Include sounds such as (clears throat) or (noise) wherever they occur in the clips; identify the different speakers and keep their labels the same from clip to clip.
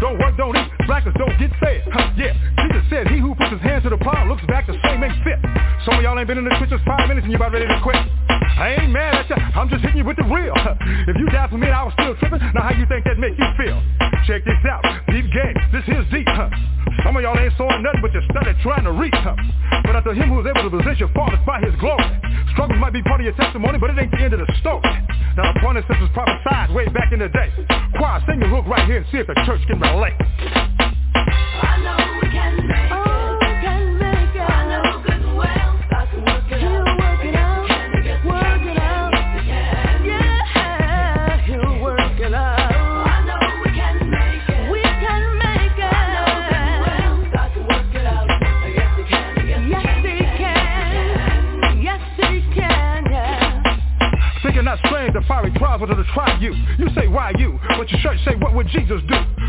Speaker 1: Don't work don't eat. Blackers don't get fed. Huh, yeah. Jesus said he who puts his hand to the plow looks back the same ain't fit. Some of y'all ain't been in the trenches five minutes and you about ready to quit. I ain't mad at ya. I'm just hitting you with the real. If you died for me I was still tripping, now how you think that make you feel? Check this out. Deep game. This here's deep. Huh? Some of y'all ain't sawing nothing but you studied trying to reach something. But after him who is able to possess your fathers by his glory. Struggles might be part of your testimony, but it ain't the end of the story. Now upon this was prophesied way back in the day. Choir, sing your hook right here and see if the church can Thinking not strange, the fiery trials were to try you. You say, why you? But your church say, what would Jesus do?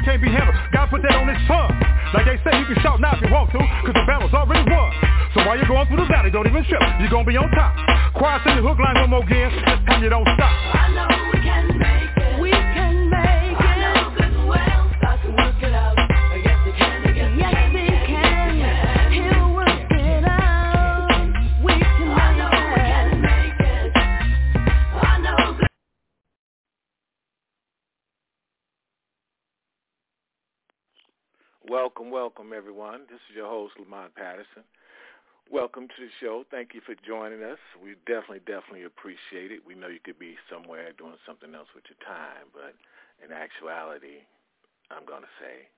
Speaker 1: that can't be handled. God put that on his son. Like they say, you can shout now if you want to, cause the battle's already won. So while you're going through the valley, don't even trip. You're gonna be on top. Choir, sing the hook line one more again. This time you don't stop.
Speaker 2: I know we can make
Speaker 3: Welcome, welcome, everyone. This is your host, Lamont Patterson. Welcome to the show. Thank you for joining us. We definitely, definitely appreciate it. We know you could be somewhere doing something else with your time, but in actuality, I'm going to say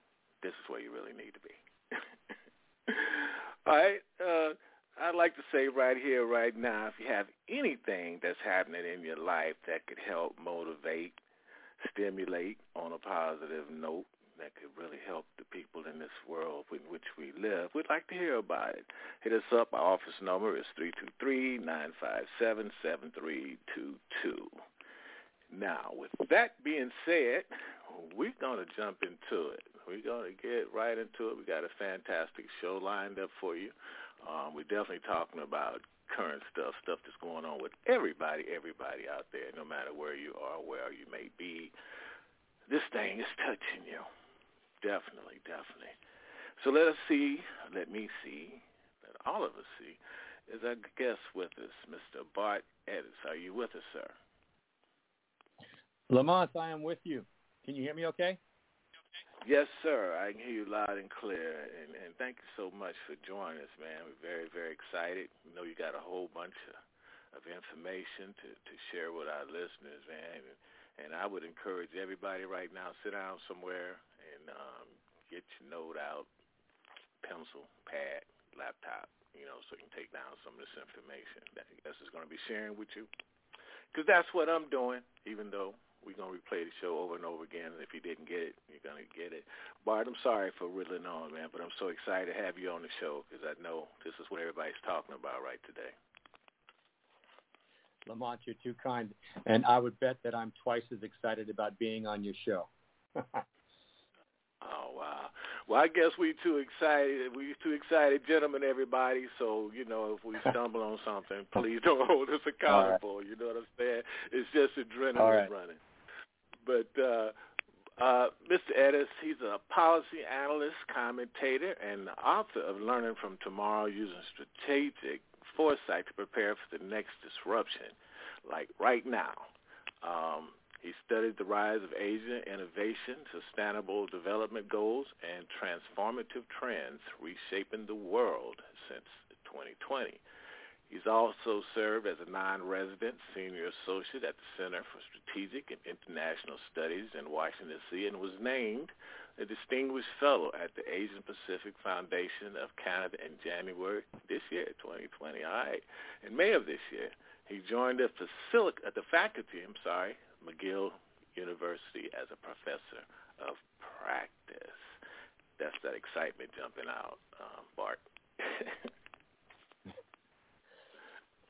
Speaker 3: this is where you really need to be. (laughs) All right. Uh, I'd like to say right here, right now, if you have anything that's happening in your life that could help motivate, stimulate on a positive note, that could really help the people in this world in which we live, we'd like to hear about it. Hit us up. Our office number is 323-957-7322. Now, with that being said, we're going to jump into it. We're going to get right into it. We got a fantastic show lined up for you. Um, we're definitely talking about current stuff, stuff that's going on with everybody, everybody out there, no matter where you are, where you may be. This thing is touching you. Definitely, definitely. So let us see, let me see, let all of us see, is our guest with us, Mr. Bart Édes. Are you with us, sir?
Speaker 4: Lamont, I am with you. Can you hear me okay?
Speaker 3: Yes, sir. I can hear you loud and clear. And, and thank you so much for joining us, man. We're very, very excited. We know you got a whole bunch of, of information to, to share with our listeners, man. And, and I would encourage everybody right now, sit down somewhere and um, get your note out, pencil, pad, laptop, you know, so you can take down some of this information that I guess is going to be sharing with you. Because that's what I'm doing, even though we're going to replay the show over and over again. And if you didn't get it, you're going to get it. Bart, I'm sorry for riddling on, man, but I'm so excited to have you on the show because I know this is what everybody's talking about right today.
Speaker 4: Lamont, you're too kind. And I would bet that I'm twice as excited about being on your show. (laughs)
Speaker 3: Oh wow! Well, I guess we too excited. We too excited, gentlemen, everybody. So you know, if we (laughs) stumble on something, please (laughs) don't hold us accountable. You know what I'm saying? It's just adrenaline
Speaker 4: right.
Speaker 3: running. But uh, uh, Mr. Édes, he's a policy analyst, commentator, and author of Learning from Tomorrow using strategic foresight to prepare for the next disruption, like right now. Um, he studied the rise of Asian innovation, sustainable development goals, and transformative trends reshaping the world since 2020. He's also served as a non-resident senior associate at the Center for Strategic and International Studies in Washington, D.C., and was named a distinguished fellow at the Asian Pacific Foundation of Canada in January this year, 2020. All right. In May of this year, he joined the, facil- the faculty, I'm sorry, McGill University as a professor of practice. That's that excitement jumping out, um, Bart. (laughs)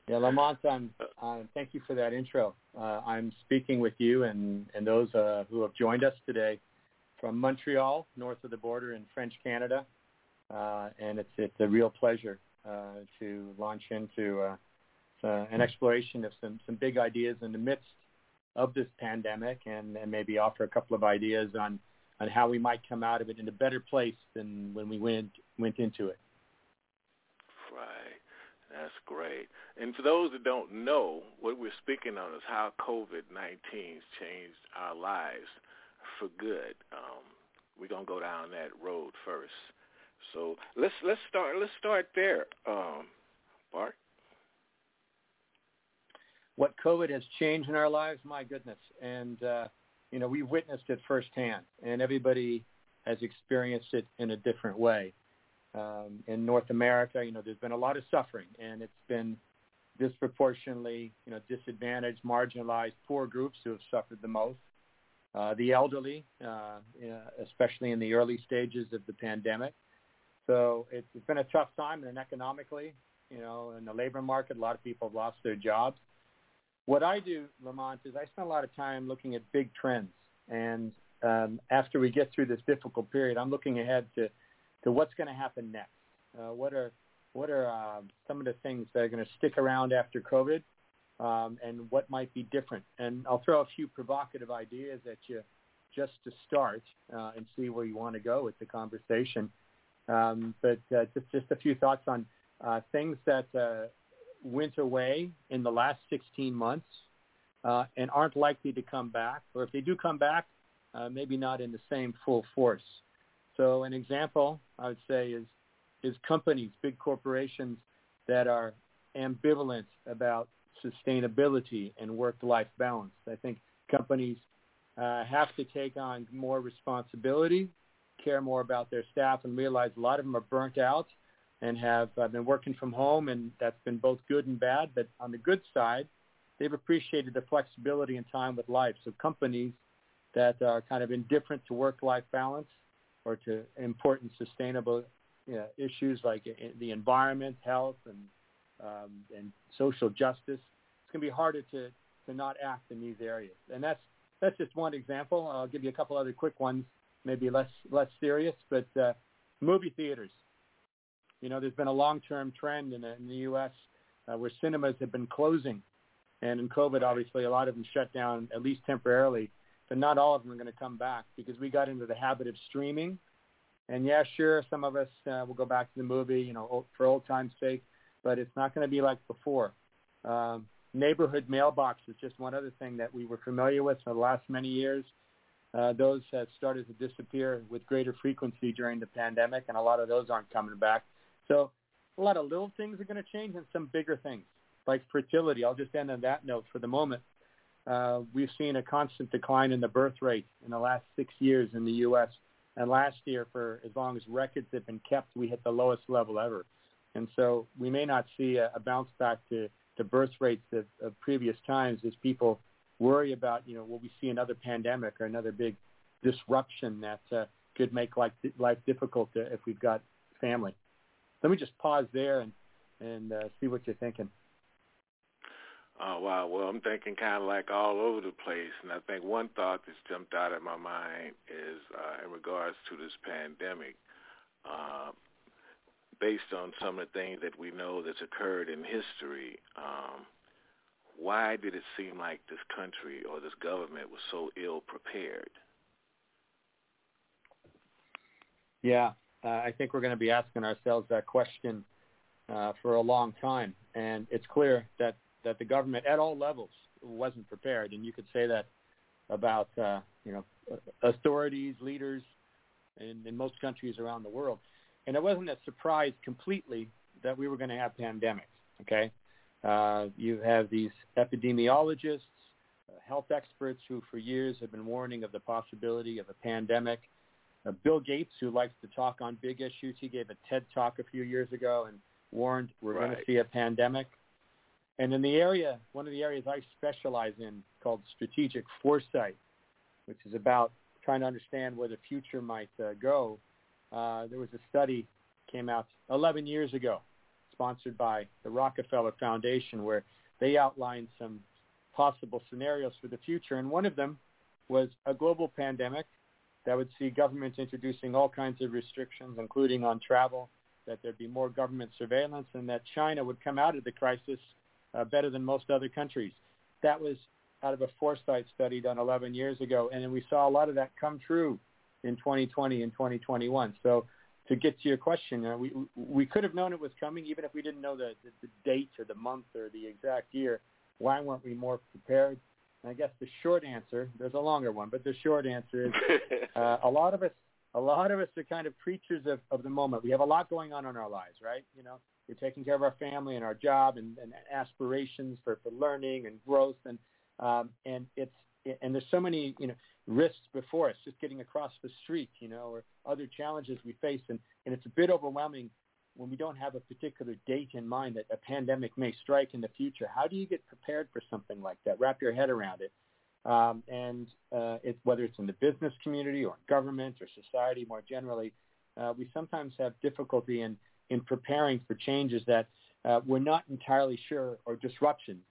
Speaker 4: Yeah, Lamont, I'm, uh, thank you for that intro. Uh, I'm speaking with you and, and those uh, who have joined us today from Montreal, north of the border in French Canada. Uh, and it's, it's a real pleasure uh, to launch into an exploration of some, some big ideas in the midst of this pandemic and, and maybe offer a couple of ideas on, on how we might come out of it in a better place than when we went, went into it.
Speaker 3: Right. That's great. And for those that don't know, what we're speaking on is how COVID-19 has changed our lives for good. Um, we're gonna go down that road first. So let's let's start let's start there, um, Bart.
Speaker 4: What COVID has changed in our lives, my goodness, and uh, you know we've witnessed it firsthand, and everybody has experienced it in a different way um, in North America, you know, there's been a lot of suffering, and it's been disproportionately, you know, disadvantaged, marginalized, poor groups who have suffered the most. Uh, the elderly, uh, especially in the early stages of the pandemic. So it's, it's been a tough time, and economically, you know, in the labor market, a lot of people have lost their jobs. What I do, Lamont, is I spend a lot of time looking at big trends, and um, after we get through this difficult period, I'm looking ahead to to what's going to happen next. Uh, what are what are uh, some of the things that are going to stick around after COVID, um, and what might be different? And I'll throw a few provocative ideas at you just to start uh, and see where you want to go with the conversation. Um, but uh, just just a few thoughts on uh, things that uh, went away in the last 16 months and aren't likely to come back, or if they do come back, maybe not in the same full force. So an example I would say is is companies, big corporations that are ambivalent about sustainability and work-life balance. I think companies uh, have to take on more responsibility, care more about their staff, and realize a lot of them are burnt out and have uh, been working from home, and that's been both good and bad. But on the good side, they've appreciated the flexibility and time with life. So companies that are kind of indifferent to work-life balance or to important sustainable you know, issues like the environment, health, and um, and social justice, it's going to be harder to to not act in these areas. And that's that's just one example. I'll give you a couple other quick ones, maybe less less serious, but uh, movie theaters. You know, there's been a long-term trend in, the, in the U.S. Uh, where cinemas have been closing, and in COVID, obviously, a lot of them shut down at least temporarily but not all of them are going to come back because we got into the habit of streaming. And yeah, sure, some of us uh, will go back to the movie, you know, for old time's sake, but it's not going to be like before. Um, neighborhood mailbox is just one other thing that we were familiar with for the last many years. Uh, those have started to disappear with greater frequency during the pandemic, and a lot of those aren't coming back. So a lot of little things are going to change and some bigger things, like fertility. I'll just end on that note for the moment uh, we've seen a constant decline in the birth rate in the last six years in the U.S. And last year, for as long as records have been kept, we hit the lowest level ever. And so we may not see a, a bounce back to, to birth rates of, of previous times as people worry about, you know, will we see another pandemic or another big disruption that uh, could make life, life difficult if we've got family. Let me just pause there and, and uh, see what you're thinking.
Speaker 3: Oh wow! Well, I'm thinking kind of like all over the place, and I think one thought that's jumped out of my mind is uh, in regards to this pandemic. Uh, based on some of the things that we know that's occurred in history, um, why did it seem like this country or this government was so ill prepared?
Speaker 4: Yeah, uh, I think we're going to be asking ourselves that question uh, for a long time, and it's clear that that the government at all levels wasn't prepared, and you could say that about uh, you know authorities, leaders in, in most countries around the world. And it wasn't a surprise completely that we were going to have pandemics. Okay, uh, you have these epidemiologists, uh, health experts who for years have been warning of the possibility of a pandemic. Uh, Bill Gates, who likes to talk on big issues, he gave a TED talk a few years ago and warned we're going to see a pandemic. And in the area, one of the areas I specialize in called strategic foresight, which is about trying to understand where the future might uh, go, uh, there was a study came out 11 years ago, sponsored by the Rockefeller Foundation, where they outlined some possible scenarios for the future. And one of them was a global pandemic that would see governments introducing all kinds of restrictions, including on travel, that there'd be more government surveillance, and that China would come out of the crisis uh, better than most other countries. That was out of a foresight study done 11 years ago, and we saw a lot of that come true in 2020 and 2021. So to get to your question, uh, we we could have known it was coming, even if we didn't know the, the, the date or the month or the exact year. Why weren't we more prepared? I guess the short answer, there's a longer one, but the short answer is (laughs) uh, a lot of us a lot of us are kind of creatures of, of the moment. We have a lot going on in our lives, right? You know, we're taking care of our family and our job and, and aspirations for, for learning and growth and um, and it's and there's so many you know risks before us just getting across the street you know or other challenges we face and, and it's a bit overwhelming when we don't have a particular date in mind that a pandemic may strike in the future how do you get prepared for something like that wrap your head around it um, and uh, it, whether it's in the business community or government or society more generally uh, we sometimes have difficulty in in preparing for changes that uh, we're not entirely sure or disruptions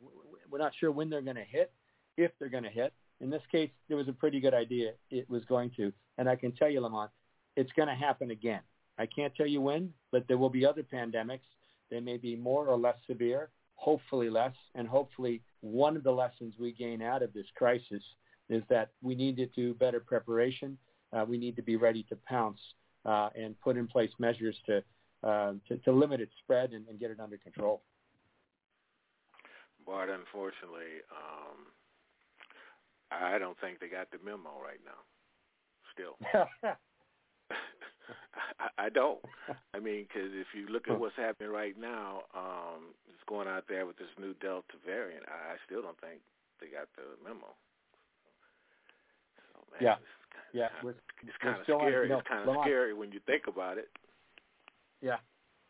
Speaker 4: we're not sure when they're going to hit, if they're going to hit. In this case, there was a pretty good idea it was going to. And I can tell you, Lamont, it's going to happen again. I can't tell you when, but there will be other pandemics. They may be more or less severe, hopefully less. And hopefully one of the lessons we gain out of this crisis is that we need to do better preparation. Uh, we need to be ready to pounce uh, and put in place measures to, uh, to, to limit its spread and, and get it under control.
Speaker 3: Bart, unfortunately, um, I don't think they got the memo right now. Still, (laughs) (laughs) (laughs) I, don't. I mean, because if you look at what's happening right now, um, it's going out there with this new Delta variant. I, still don't think they got the memo. So, man,
Speaker 4: Yeah.
Speaker 3: it's kind
Speaker 4: yeah,
Speaker 3: of,
Speaker 4: we're,
Speaker 3: it's kind of
Speaker 4: still on-
Speaker 3: scary.
Speaker 4: no,
Speaker 3: it's kind of scary when you think about it.
Speaker 4: Yeah,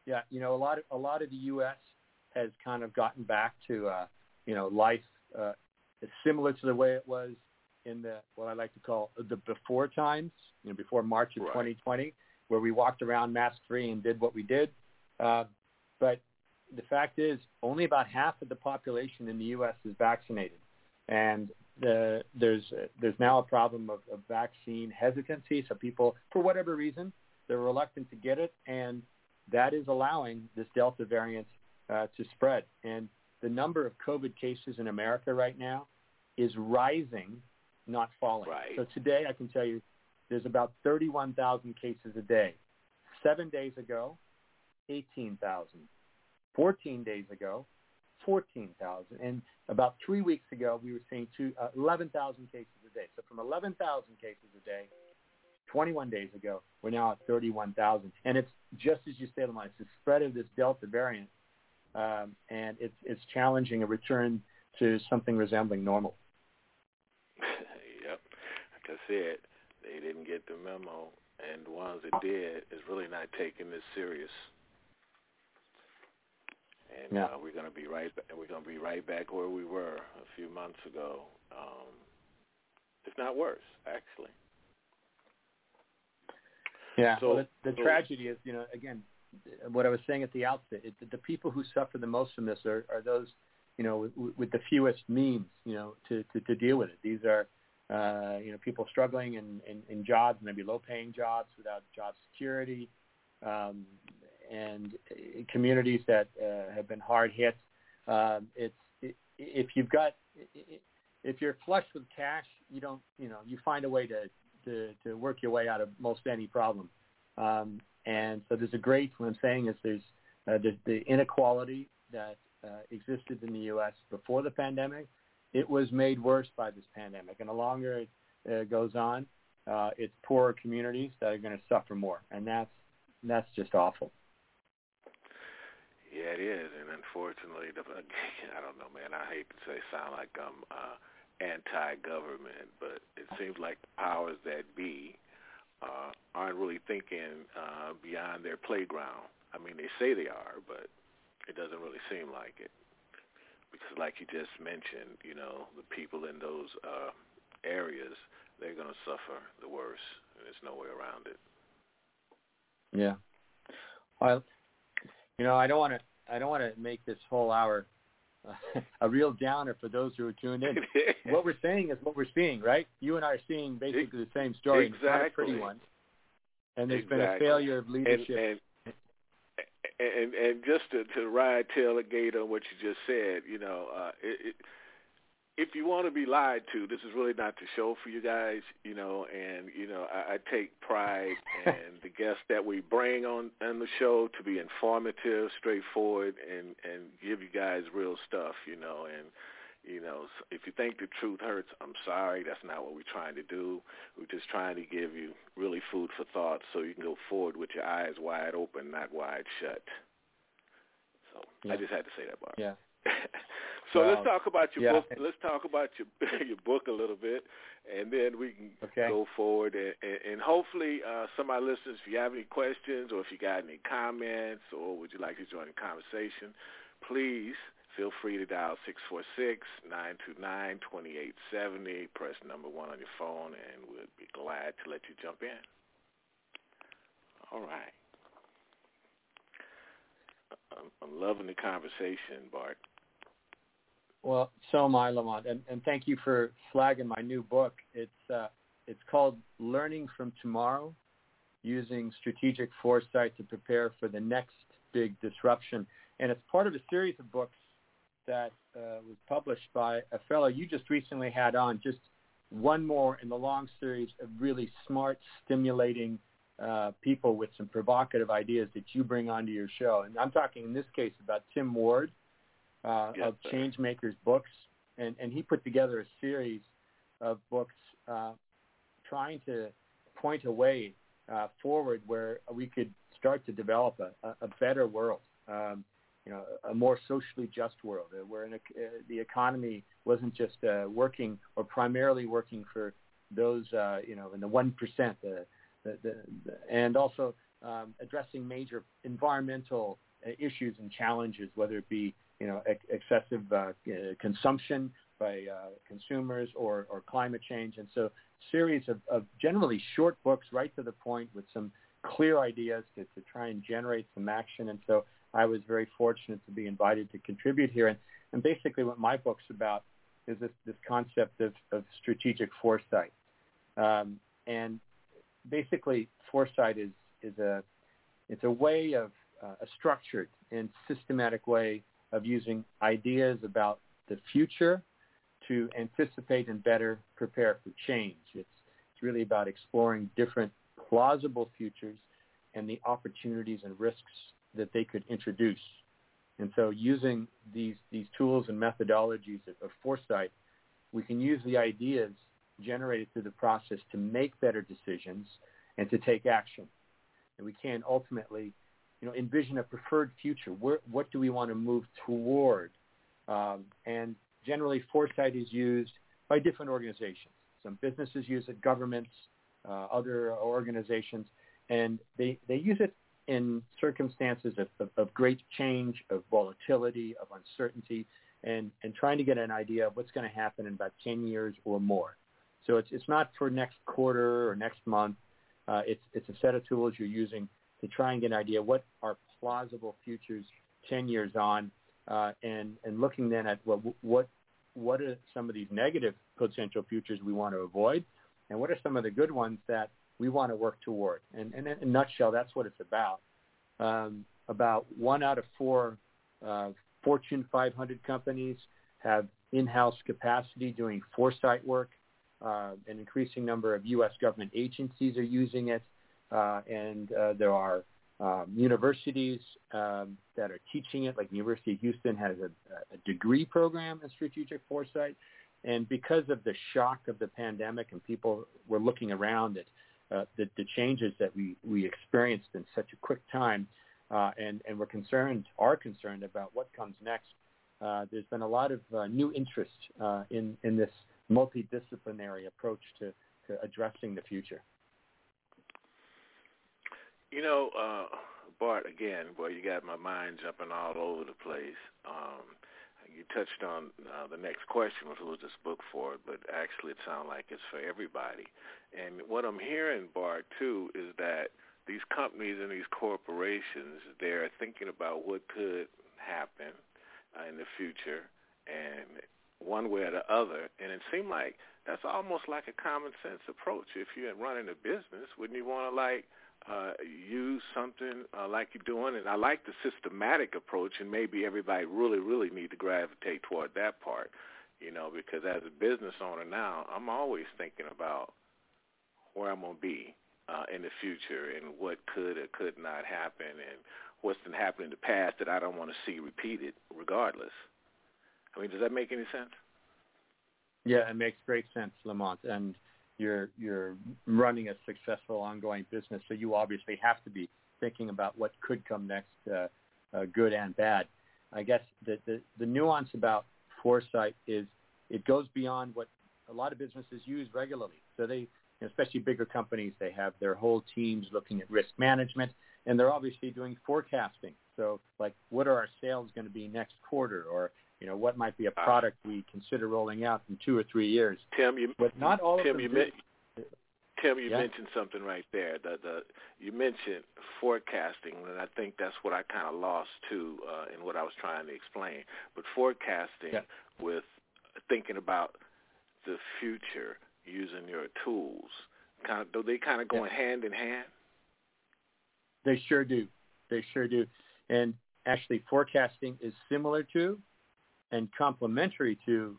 Speaker 4: yeah. You know, a lot of a lot of the U.S. has kind of gotten back to uh, you know life uh, similar to the way it was in the what I like to call the before times. You know, before March of
Speaker 3: Right.
Speaker 4: 2020, where we walked around mask free and did what we did. Uh, but the fact is, only about half of the population in the U.S. is vaccinated, and the, there's there's now a problem of, of vaccine hesitancy. So people, for whatever reason, they're reluctant to get it, and that is allowing this Delta variant uh, to spread. And the number of COVID cases in America right now is rising, not falling.
Speaker 3: Right.
Speaker 4: So today, I can tell you, there's about 31,000 cases a day. Seven days ago, 18,000. 14 days ago, 14,000. And about three weeks ago, we were seeing two, uh, 11,000 cases a day. So from 11,000 cases a day, 21 days ago, we're now at 31,000. And it's just as you said, Lamont, it's the spread of this Delta variant, um, and it's, it's challenging a return to something resembling normal. (laughs)
Speaker 3: yep. I said, they didn't get the memo, and the ones that did is really not taking this serious. And
Speaker 4: Yeah.
Speaker 3: uh, we're going to be right. Ba- we're going to be right back where we were a few months ago. Um, if not worse, actually.
Speaker 4: Yeah.
Speaker 3: So-
Speaker 4: well, the, the
Speaker 3: so-
Speaker 4: tragedy is, you know, again, what I was saying at the outset, it, the people who suffer the most from this are, are those, you know, with, with the fewest means, you know, to, to, to deal with it. These are, uh, you know, people struggling in, in, in jobs, maybe low-paying jobs without job security, um, and communities that uh, have been hard hit. Um, it's it, if you've got if you're flush with cash, you don't, you know, you find a way to to, to work your way out of most any problem. Um, and so there's a great, what I'm saying is there's uh, the, the inequality that uh, existed in the U.S. before the pandemic. It was made worse by this pandemic. And the longer it uh, goes on, uh, it's poorer communities that are going to suffer more. And that's, that's just awful.
Speaker 3: is, and unfortunately, the, (laughs) I don't know, man. I hate to say sound like I'm uh, anti-government, but it seems like the powers that be uh, aren't really thinking uh, beyond their playground. I mean, they say they are, but it doesn't really seem like it. Because, like you just mentioned, you know, the people in those uh, areas, they're going to suffer the worst, and there's no way around it.
Speaker 4: Yeah. Well, you know, I don't want to. I don't want to make this whole hour uh, (laughs) a real downer for those who are tuned in. (laughs) what we're saying is what we're seeing, right? You and I are seeing basically the same story.
Speaker 3: Exactly.
Speaker 4: It's not a pretty one. And there's
Speaker 3: exactly.
Speaker 4: been a failure of leadership.
Speaker 3: And, and, and, and just to, to ride tailgate on what you just said, you know, uh, it, it, if you want to be lied to, this is really not the show for you guys, you know. And you know, I, I take pride (laughs) in the guests that we bring on on the show to be informative, straightforward, and and give you guys real stuff, you know. And you know, if you think the truth hurts, I'm sorry. That's not what we're trying to do. We're just trying to give you really food for thought, so you can go forward with your eyes wide open, not wide shut. So
Speaker 4: Yeah.
Speaker 3: I just had to say that, Bob.
Speaker 4: Yeah. (laughs)
Speaker 3: so
Speaker 4: Well,
Speaker 3: let's talk about your
Speaker 4: yeah.
Speaker 3: book. Let's talk about your (laughs) your book a little bit, and then we can
Speaker 4: Okay.
Speaker 3: go forward. And, and, and hopefully, uh, some of our listeners, if you have any questions or if you got any comments or would you like to join the conversation, please feel free to dial 646-929-2870. Press number one on your phone, and we'll be glad to let you jump in. All right. I'm, loving the conversation, Bart.
Speaker 4: Well, so am I, Lamont, and, and thank you for flagging my new book. It's uh, it's called Learning from Tomorrow: Using Strategic Foresight to Prepare for the Next Big Disruption, and it's part of a series of books that uh, was published by a fellow you just recently had on. Just one more in the long series of really smart, stimulating uh, people with some provocative ideas that you bring onto your show. And I'm talking in this case about Tim Ward uh,
Speaker 3: Yes,
Speaker 4: of
Speaker 3: sir.
Speaker 4: Changemakers books, and, and he put together a series of books uh, trying to point a way uh, forward where we could start to develop a, a, a better world, um, you know, a more socially just world, uh, where an, uh, the economy wasn't just uh, working or primarily working for those, uh, you know, in the one percent, the, the, the, and also um, addressing major environmental uh, issues and challenges, whether it be you know ex- excessive uh, uh, consumption by uh, consumers or, or climate change. And so, series of, of generally short books, right to the point, with some clear ideas to, to try and generate some action. And so, I was very fortunate to be invited to contribute here. And, and basically, what my book's about is this, this concept of, of strategic foresight. Um, and basically, foresight is, is a it's a way of uh, a structured and systematic way of using ideas about the future to anticipate and better prepare for change. It's, it's really about exploring different plausible futures and the opportunities and risks that they could introduce. And so using these, these tools and methodologies of, of foresight, we can use the ideas generated through the process to make better decisions and to take action. And we can ultimately you know, envision a preferred future. Where, what do we want to move toward? Um, and generally, foresight is used by different organizations. Some businesses use it, governments, uh, other organizations, and they, they use it in circumstances of, of, of great change, of volatility, of uncertainty, and, and trying to get an idea of what's going to happen in about 10 years or more. So it's, it's not for next quarter or next month. Uh, it's, it's a set of tools you're using to try and get an idea what are plausible futures 10 years on, uh, and, and looking then at what, what, what are some of these negative potential futures we want to avoid, and what are some of the good ones that we want to work toward. And, and in a nutshell, that's what it's about. Um, about one out of four uh, Fortune 500 companies have in-house capacity doing foresight work. Uh, an increasing number of U.S. government agencies are using it. Uh, and uh, there are um, universities um, that are teaching it, like University of Houston has a, a degree program in strategic foresight. And because of the shock of the pandemic and people were looking around at uh, the, the changes that we, we experienced in such a quick time, uh, and and we're concerned, are concerned about what comes next. Uh, there's been a lot of uh, new interest uh, in in this multidisciplinary approach to to addressing the future.
Speaker 3: You know, Bart, again, boy, you got my mind jumping all over the place. Um, you touched on uh, the next question, was this book for but actually it sounds like it's for everybody. And what I'm hearing, Bart, too, is that these companies and these corporations, they're thinking about what could happen uh, in the future, and one way or the other. And it seemed like that's almost like a common sense approach. If you're running a business, wouldn't you want to like uh, use something uh, like you're doing. And I like the systematic approach, and maybe everybody really, really need to gravitate toward that part, you know, because as a business owner now, I'm always thinking about where I'm going to be uh, in the future and what could or could not happen and what's been happening in the past that I don't want to see repeated regardless. I mean, does that make any sense?
Speaker 4: Yeah, it makes great sense, Lamont. And you're you're running a successful ongoing business, so you obviously have to be thinking about what could come next, uh, uh, good and bad. I guess the, the the nuance about foresight is it goes beyond what a lot of businesses use regularly. So they, especially bigger companies, they have their whole teams looking at risk management, and they're obviously doing forecasting. So like, what are our sales going to be next quarter, or you know, what might be a product we consider rolling out in two or three years.
Speaker 3: Tim, you
Speaker 4: but not all
Speaker 3: Tim,
Speaker 4: of them
Speaker 3: you
Speaker 4: do.
Speaker 3: Tim, you
Speaker 4: Yeah.
Speaker 3: mentioned something right there. The the you mentioned forecasting, and I think that's what I kind of lost too uh, in what I was trying to explain. But forecasting
Speaker 4: Yeah.
Speaker 3: with thinking about the future using your tools, kind of do they kind of going hand in hand?
Speaker 4: They sure do. They sure do. And actually, forecasting is similar to and complementary to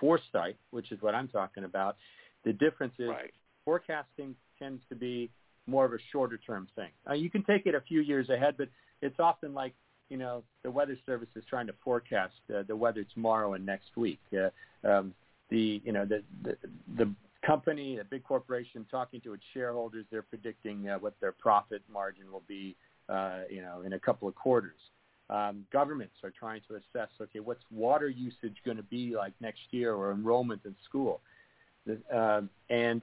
Speaker 4: foresight, which is what I'm talking about. The difference is
Speaker 3: Right.
Speaker 4: forecasting tends to be more of a shorter term thing. Uh, you can take it a few years ahead, but it's often like, you know, the weather service is trying to forecast uh, the weather tomorrow and next week. Uh, um, the, you know, the, the, the company, a big corporation talking to its shareholders, they're predicting uh, what their profit margin will be, uh, you know, in a couple of quarters. Um, governments are trying to assess, okay, what's water usage going to be like next year or enrollment in school? Um, and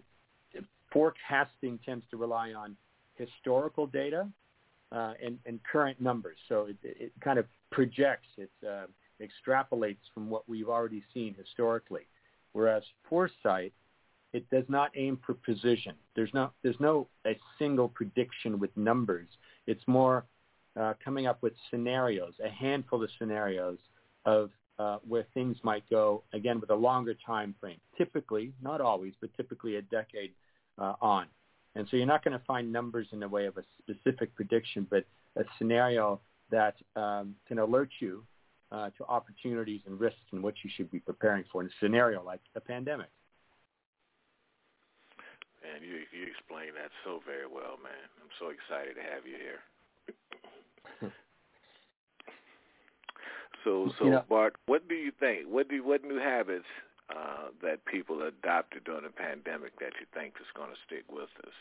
Speaker 4: forecasting tends to rely on historical data uh, and, and current numbers. So it, it kind of projects, it uh, extrapolates from what we've already seen historically. Whereas foresight, it does not aim for precision. There's no, there's no a single prediction with numbers. It's more uh, coming up with scenarios, a handful of scenarios of uh, where things might go, again, with a longer time frame. Typically, not always, but typically a decade uh, on. And so you're not going to find numbers in the way of a specific prediction, but a scenario that um, can alert you uh, to opportunities and risks and what you should be preparing for in a scenario like a pandemic.
Speaker 3: And you you explain that so very well, man. I'm so excited to have you here. So so
Speaker 4: You know-
Speaker 3: Bart, what do you think? What do what new habits uh, that people adopted during the pandemic that you think is going to stick with us?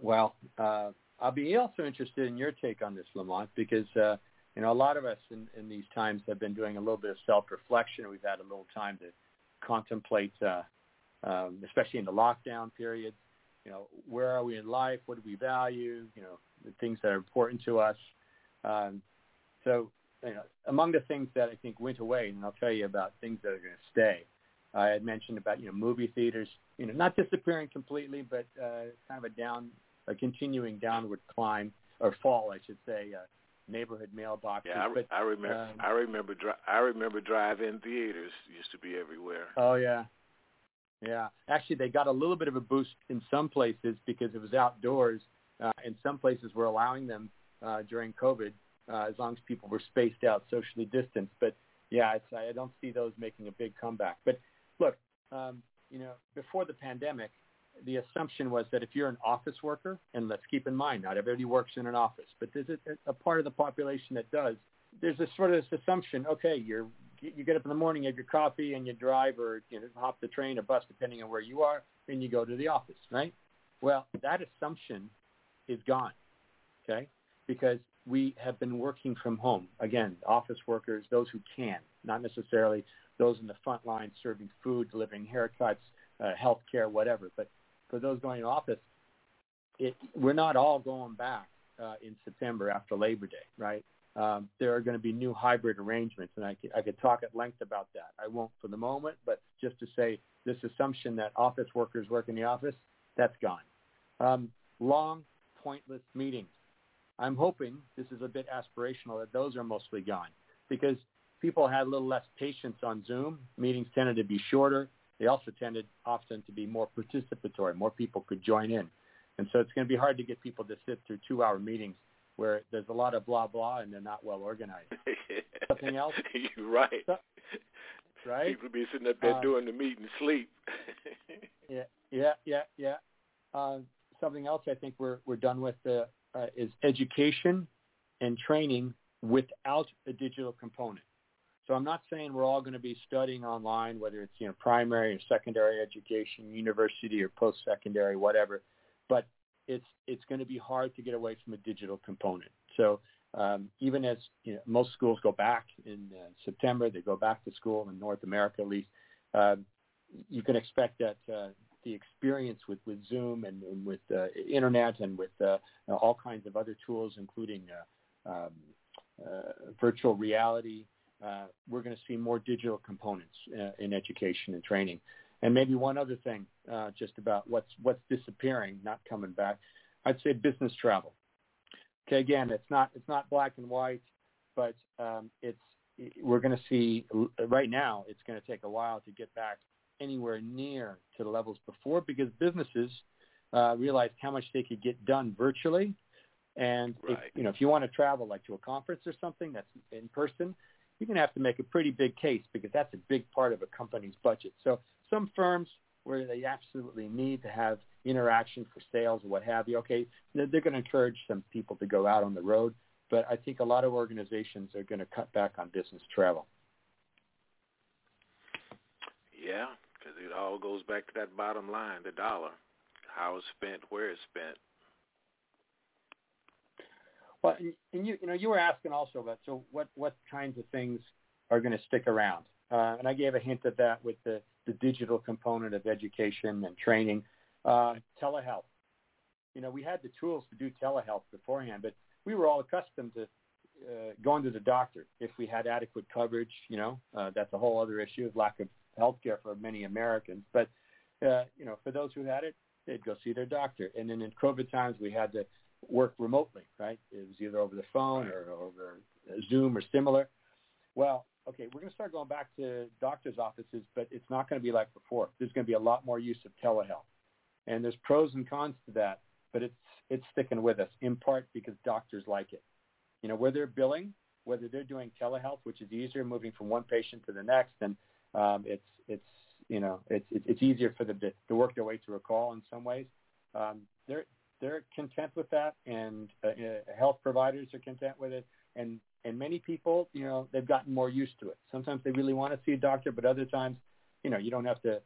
Speaker 4: Well, uh, I'll be also interested in your take on this, Lamont, because uh, you know a lot of us in, in these times have been doing a little bit of self-reflection. We've had a little time to contemplate, uh, um, especially in the lockdown period. You know, where are we in life? What do we value? You know, the things that are important to us. Um, so, you know, among the things that I think went away, and I'll tell you about things that are going to stay. I had mentioned about you know movie theaters, you know, not disappearing completely, but uh, kind of a down, a continuing downward climb or fall, I should say. Uh, neighborhood mailboxes.
Speaker 3: Yeah, I,
Speaker 4: but,
Speaker 3: I remember.
Speaker 4: um,
Speaker 3: I remember. Dri- I remember drive-in theaters used to be everywhere.
Speaker 4: Oh yeah, yeah. Actually, they got a little bit of a boost in some places because it was outdoors, uh, and some places were allowing them uh, during COVID uh, as long as people were spaced out, socially distanced. But yeah, it's, I don't see those making a big comeback. But look, um, you know, before the pandemic, the assumption was that if you're an office worker, and let's keep in mind, not everybody works in an office, but there's a, a part of the population that does. There's this sort of this assumption, okay, you're you get up in the morning, you have your coffee, and you drive or you know hop the train or bus, depending on where you are, and you go to the office, right? Well, that assumption is gone. Okay, because we have been working from home. Again, office workers, those who can, not necessarily those in the front line serving food, delivering haircuts, uh, health care, whatever. But for those going to office, it, we're not all going back uh, in September after Labor Day, right? Um, there are going to be new hybrid arrangements, and I could, I could talk at length about that. I won't for the moment, but just to say this assumption that office workers work in the office, that's gone. Um, long, pointless meetings. I'm hoping this is a bit aspirational that those are mostly gone because people had a little less patience on Zoom. Meetings tended to be shorter. They also tended often to be more participatory. More people could join in. And so it's going to be hard to get people to sit through two-hour meetings where there's a lot of blah blah and they're not well organized. (laughs) Something else?
Speaker 3: You're right.
Speaker 4: So, right?
Speaker 3: People be sitting up there
Speaker 4: Uh,
Speaker 3: doing the meeting sleep. (laughs)
Speaker 4: Yeah, yeah, yeah, yeah. Uh, something else I think we're we're done with uh, uh, is education and training without a digital component. So I'm not saying we're all going to be studying online, whether it's you know primary or secondary education, university or post-secondary, whatever. But it's it's going to be hard to get away from a digital component. So um, even as you know, most schools go back in uh, September, they go back to school in North America at least. Uh, you can expect that uh, the experience with, with Zoom and, and with uh, internet and with uh, all kinds of other tools, including uh, um, uh, virtual reality, uh, we're going to see more digital components in education and training. And maybe one other thing, just about what's what's disappearing, not coming back. I'd say business travel. Okay, again, it's not it's not black and white, but um, it's we're going to see right now. It's going to take a while to get back anywhere near to the levels before because businesses uh, realized how much they could get done virtually. And
Speaker 3: Right.
Speaker 4: if, you know, if you want to travel like to a conference or something that's in person, you're going to have to make a pretty big case because that's a big part of a company's budget. So some firms where they absolutely need to have interaction for sales or what have you, okay, they're, they're going to encourage some people to go out on the road. But I think a lot of organizations are going to cut back on business travel.
Speaker 3: yeah, because it all goes back to that bottom line, the dollar. How it's spent, where it's spent.
Speaker 4: Well, and, and you, you know, you were asking also about so what what kinds of things are going to stick around, uh, and I gave a hint of that with the the digital component of education and training, uh, telehealth. You know, we had the tools to do telehealth beforehand, but we were all accustomed to uh, going to the doctor if we had adequate coverage. You know, uh, that's a whole other issue of lack of health care for many Americans. But uh, you know, for those who had it, they'd go see their doctor. And then in COVID times, we had to work remotely, right? It was either over the phone or over Zoom or similar. Well, okay, we're going to start going back to doctors' offices, but it's not going to be like before. There's going to be a lot more use of telehealth, and there's pros and cons to that. But it's it's sticking with us in part because doctors like it. You know, where they're billing, whether they're doing telehealth, which is easier, moving from one patient to the next, and um, it's it's you know it's it's easier for them to, to work their way through a call in some ways. Um, they're they're content with that, and uh, health providers are content with it, and and many people, you know, they've gotten more used to it. Sometimes they really want to see a doctor, but other times, you know, you don't have to,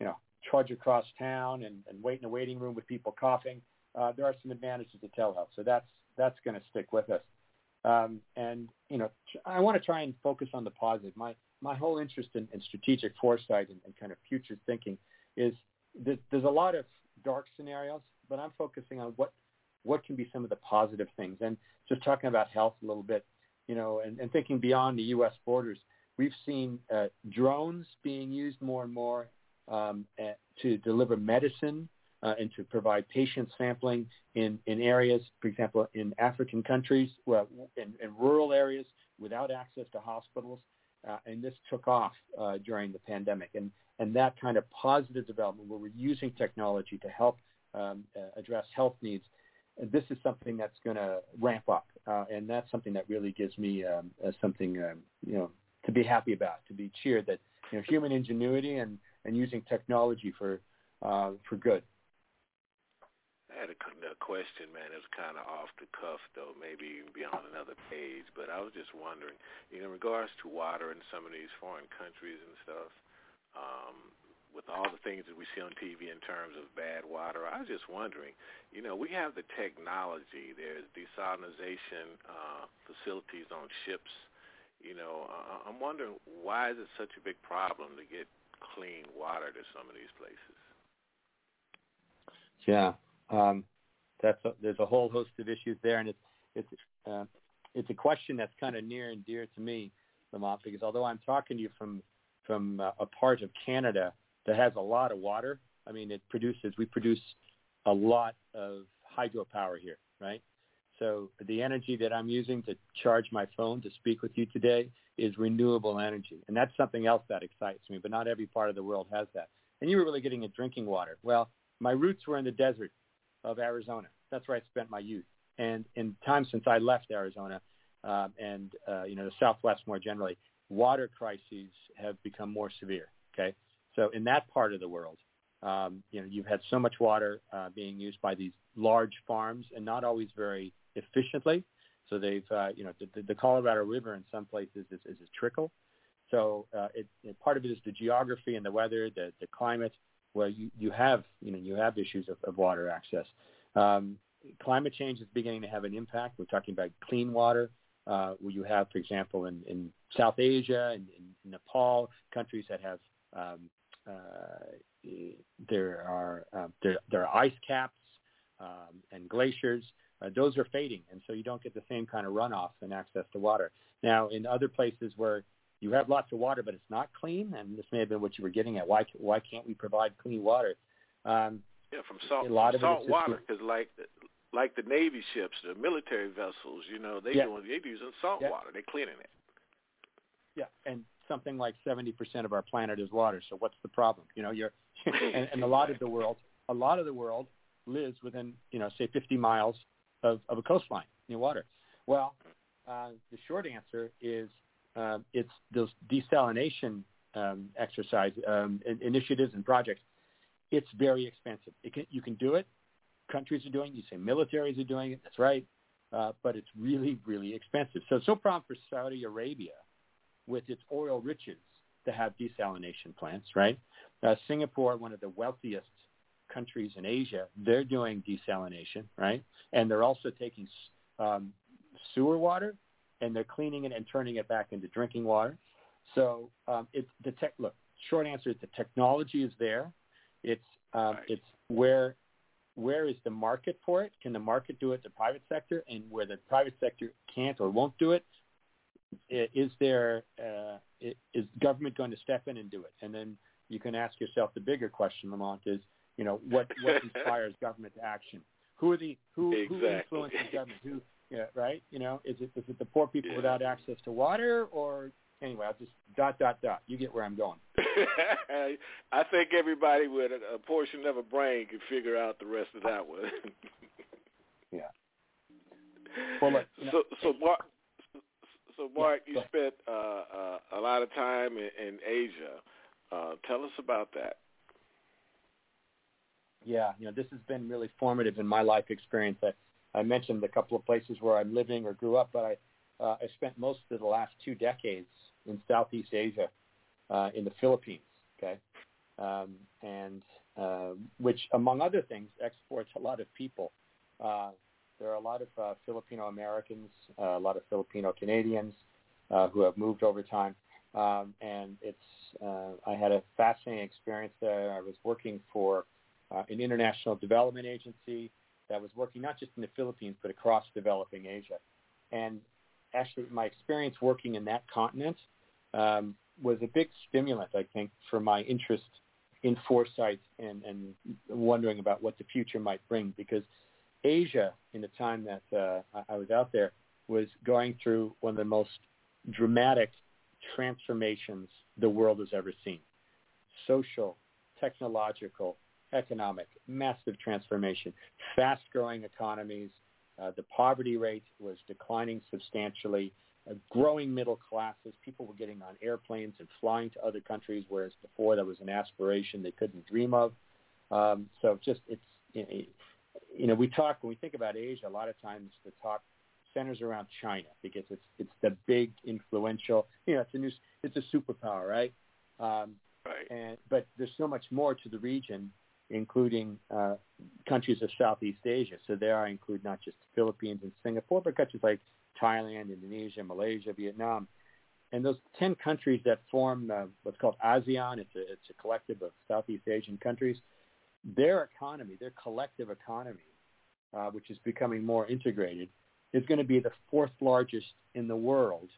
Speaker 4: you know, trudge across town and, and wait in a waiting room with people coughing. Uh, there are some advantages to telehealth, so that's that's going to stick with us. Um, and you know, I want to try and focus on the positive. My my whole interest in, in strategic foresight and, and kind of future thinking is that there's a lot of dark scenarios, but I'm focusing on what what can be some of the positive things. And just talking about health a little bit, you know, and, and thinking beyond the U.S. borders, we've seen uh, drones being used more and more um, uh, to deliver medicine uh, and to provide patient sampling in, in areas, for example, in African countries, well, in, in rural areas without access to hospitals. Uh, and this took off uh, during the pandemic. And, and that kind of positive development where we're using technology to help um, uh, address health needs, this is something that's going to ramp up. Uh, and that's something that really gives me um, uh, something, um, you know, to be happy about, to be cheered that, you know, human ingenuity and, and using technology for, uh, for good.
Speaker 3: I had a, a question, man. It was kind of off the cuff, though, maybe even be on another page. But I was just wondering, in regards to water in some of these foreign countries and stuff, um, with all the things that we see on TV in terms of bad water, I was just wondering, you know, we have the technology. There's desalination uh, facilities on ships. You know, I'm wondering why is it such a big problem to get clean water to some of these places?
Speaker 4: Yeah, um, that's a, there's a whole host of issues there, and it's it's uh, it's a question that's kind of near and dear to me, Lamont, because although I'm talking to you from from uh, a part of Canada that has a lot of water, I mean it produces we produce a lot of hydropower here, right? So the energy that I'm using to charge my phone to speak with you today is renewable energy, and that's something else that excites me. But not every part of the world has that. And you were really getting at drinking water. Well, my roots were in the desert of Arizona. That's where I spent my youth. And in time since I left Arizona uh, and uh, you know the Southwest more generally, water crises have become more severe. Okay, so in that part of the world, um, you know you've had so much water uh, being used by these large farms and not always very efficiently. So they've uh, you know the, the Colorado River in some places is, is a trickle. So uh, it, it, part of it is the geography and the weather, the, the climate, where you, you have you know you have issues of, of water access. Um, climate change is beginning to have an impact. We're talking about clean water. Uh, where you have, for example, in, in South Asia and in, in Nepal, countries that have um, uh, there are uh, there, there are ice caps um, and glaciers. Uh, those are fading, and so you don't get the same kind of runoff and access to water. Now, in other places where you have lots of water, but it's not clean, and this may have been what you were getting at. Why why can't we provide clean water? Um,
Speaker 3: yeah, from salt,
Speaker 4: a lot
Speaker 3: from
Speaker 4: of
Speaker 3: salt water, because like like the Navy ships, the military vessels, you know, they
Speaker 4: Yeah.
Speaker 3: doing they using salt
Speaker 4: Yeah.
Speaker 3: water. They're cleaning it.
Speaker 4: Yeah, and something like 70% of our planet is water. So what's the problem? You know, you're (laughs) and, and a lot of the world, a lot of the world lives within, you know, say 50 miles of, of a coastline near water. Well, uh, the short answer is um, it's those desalination um, exercise um, in- initiatives and projects. It's very expensive. It can, you can do it. Countries are doing. it. You say militaries are doing it. That's right. Uh, but it's really, really expensive. So it's no problem for Saudi Arabia with its oil riches to have desalination plants, right? Uh, Singapore, one of the wealthiest countries in Asia, they're doing desalination, right? And they're also taking um, sewer water and they're cleaning it and turning it back into drinking water. So um, it's the tech. Look, short answer is the technology is there. It's um,
Speaker 3: Right.
Speaker 4: it's where where is the market for it? Can the market do it? The private sector, and where the private sector can't or won't do it, i- there uh, is government going to step in and do it? And then you can ask yourself the bigger question, Lamont, is you know what what (laughs) inspires government to action? Who are the who who influences government? Who yeah right? You know, is it is it the poor people
Speaker 3: Yeah.
Speaker 4: without access to water or anyway? I'll just dot dot dot. You get where I'm going. (laughs)
Speaker 3: I think everybody with a, a portion of a brain can figure out the rest of that one. (laughs)
Speaker 4: Yeah. Well, look, you know-
Speaker 3: so so Mark, so Mark,
Speaker 4: go
Speaker 3: you spent uh, uh, a lot of time in, in Asia. Uh, tell us about that.
Speaker 4: Yeah, you know, this has been really formative in my life experience. I, I mentioned a couple of places where I'm living or grew up, but I uh, I spent most of the last two decades in Southeast Asia, uh, in the Philippines. Okay, um, and uh, which, among other things, exports a lot of people. Uh, there are a lot of uh, Filipino Americans, uh, a lot of Filipino Canadians uh, who have moved over time, um, and it's. Uh, I had a fascinating experience there. I was working for uh, an international development agency that was working not just in the Philippines but across developing Asia. And actually, my experience working in that continent um, was a big stimulant, I think, for my interest in foresight and, and wondering about what the future might bring. Because Asia, in the time that uh, I I was out there, was going through one of the most dramatic transformations the world has ever seen. Social, technological, economic, massive transformation, fast-growing economies. Uh, the poverty rate was declining substantially. Uh, growing middle classes. People were getting on airplanes and flying to other countries, whereas before that was an aspiration they couldn't dream of. Um, so just it's you know we talk when we think about Asia. A lot of times the talk centers around China because it's it's the big influential. You know, it's a new it's a superpower, right? Um,
Speaker 3: Right.
Speaker 4: And but there's so much more to the region, including uh, countries of Southeast Asia. So there I include not just the Philippines and Singapore, but countries like Thailand, Indonesia, Malaysia, Vietnam. And those 10 countries that form uh, what's called ASEAN, it's a, it's a collective of Southeast Asian countries, their economy, their collective economy, uh, which is becoming more integrated, is going to be the fourth largest in the world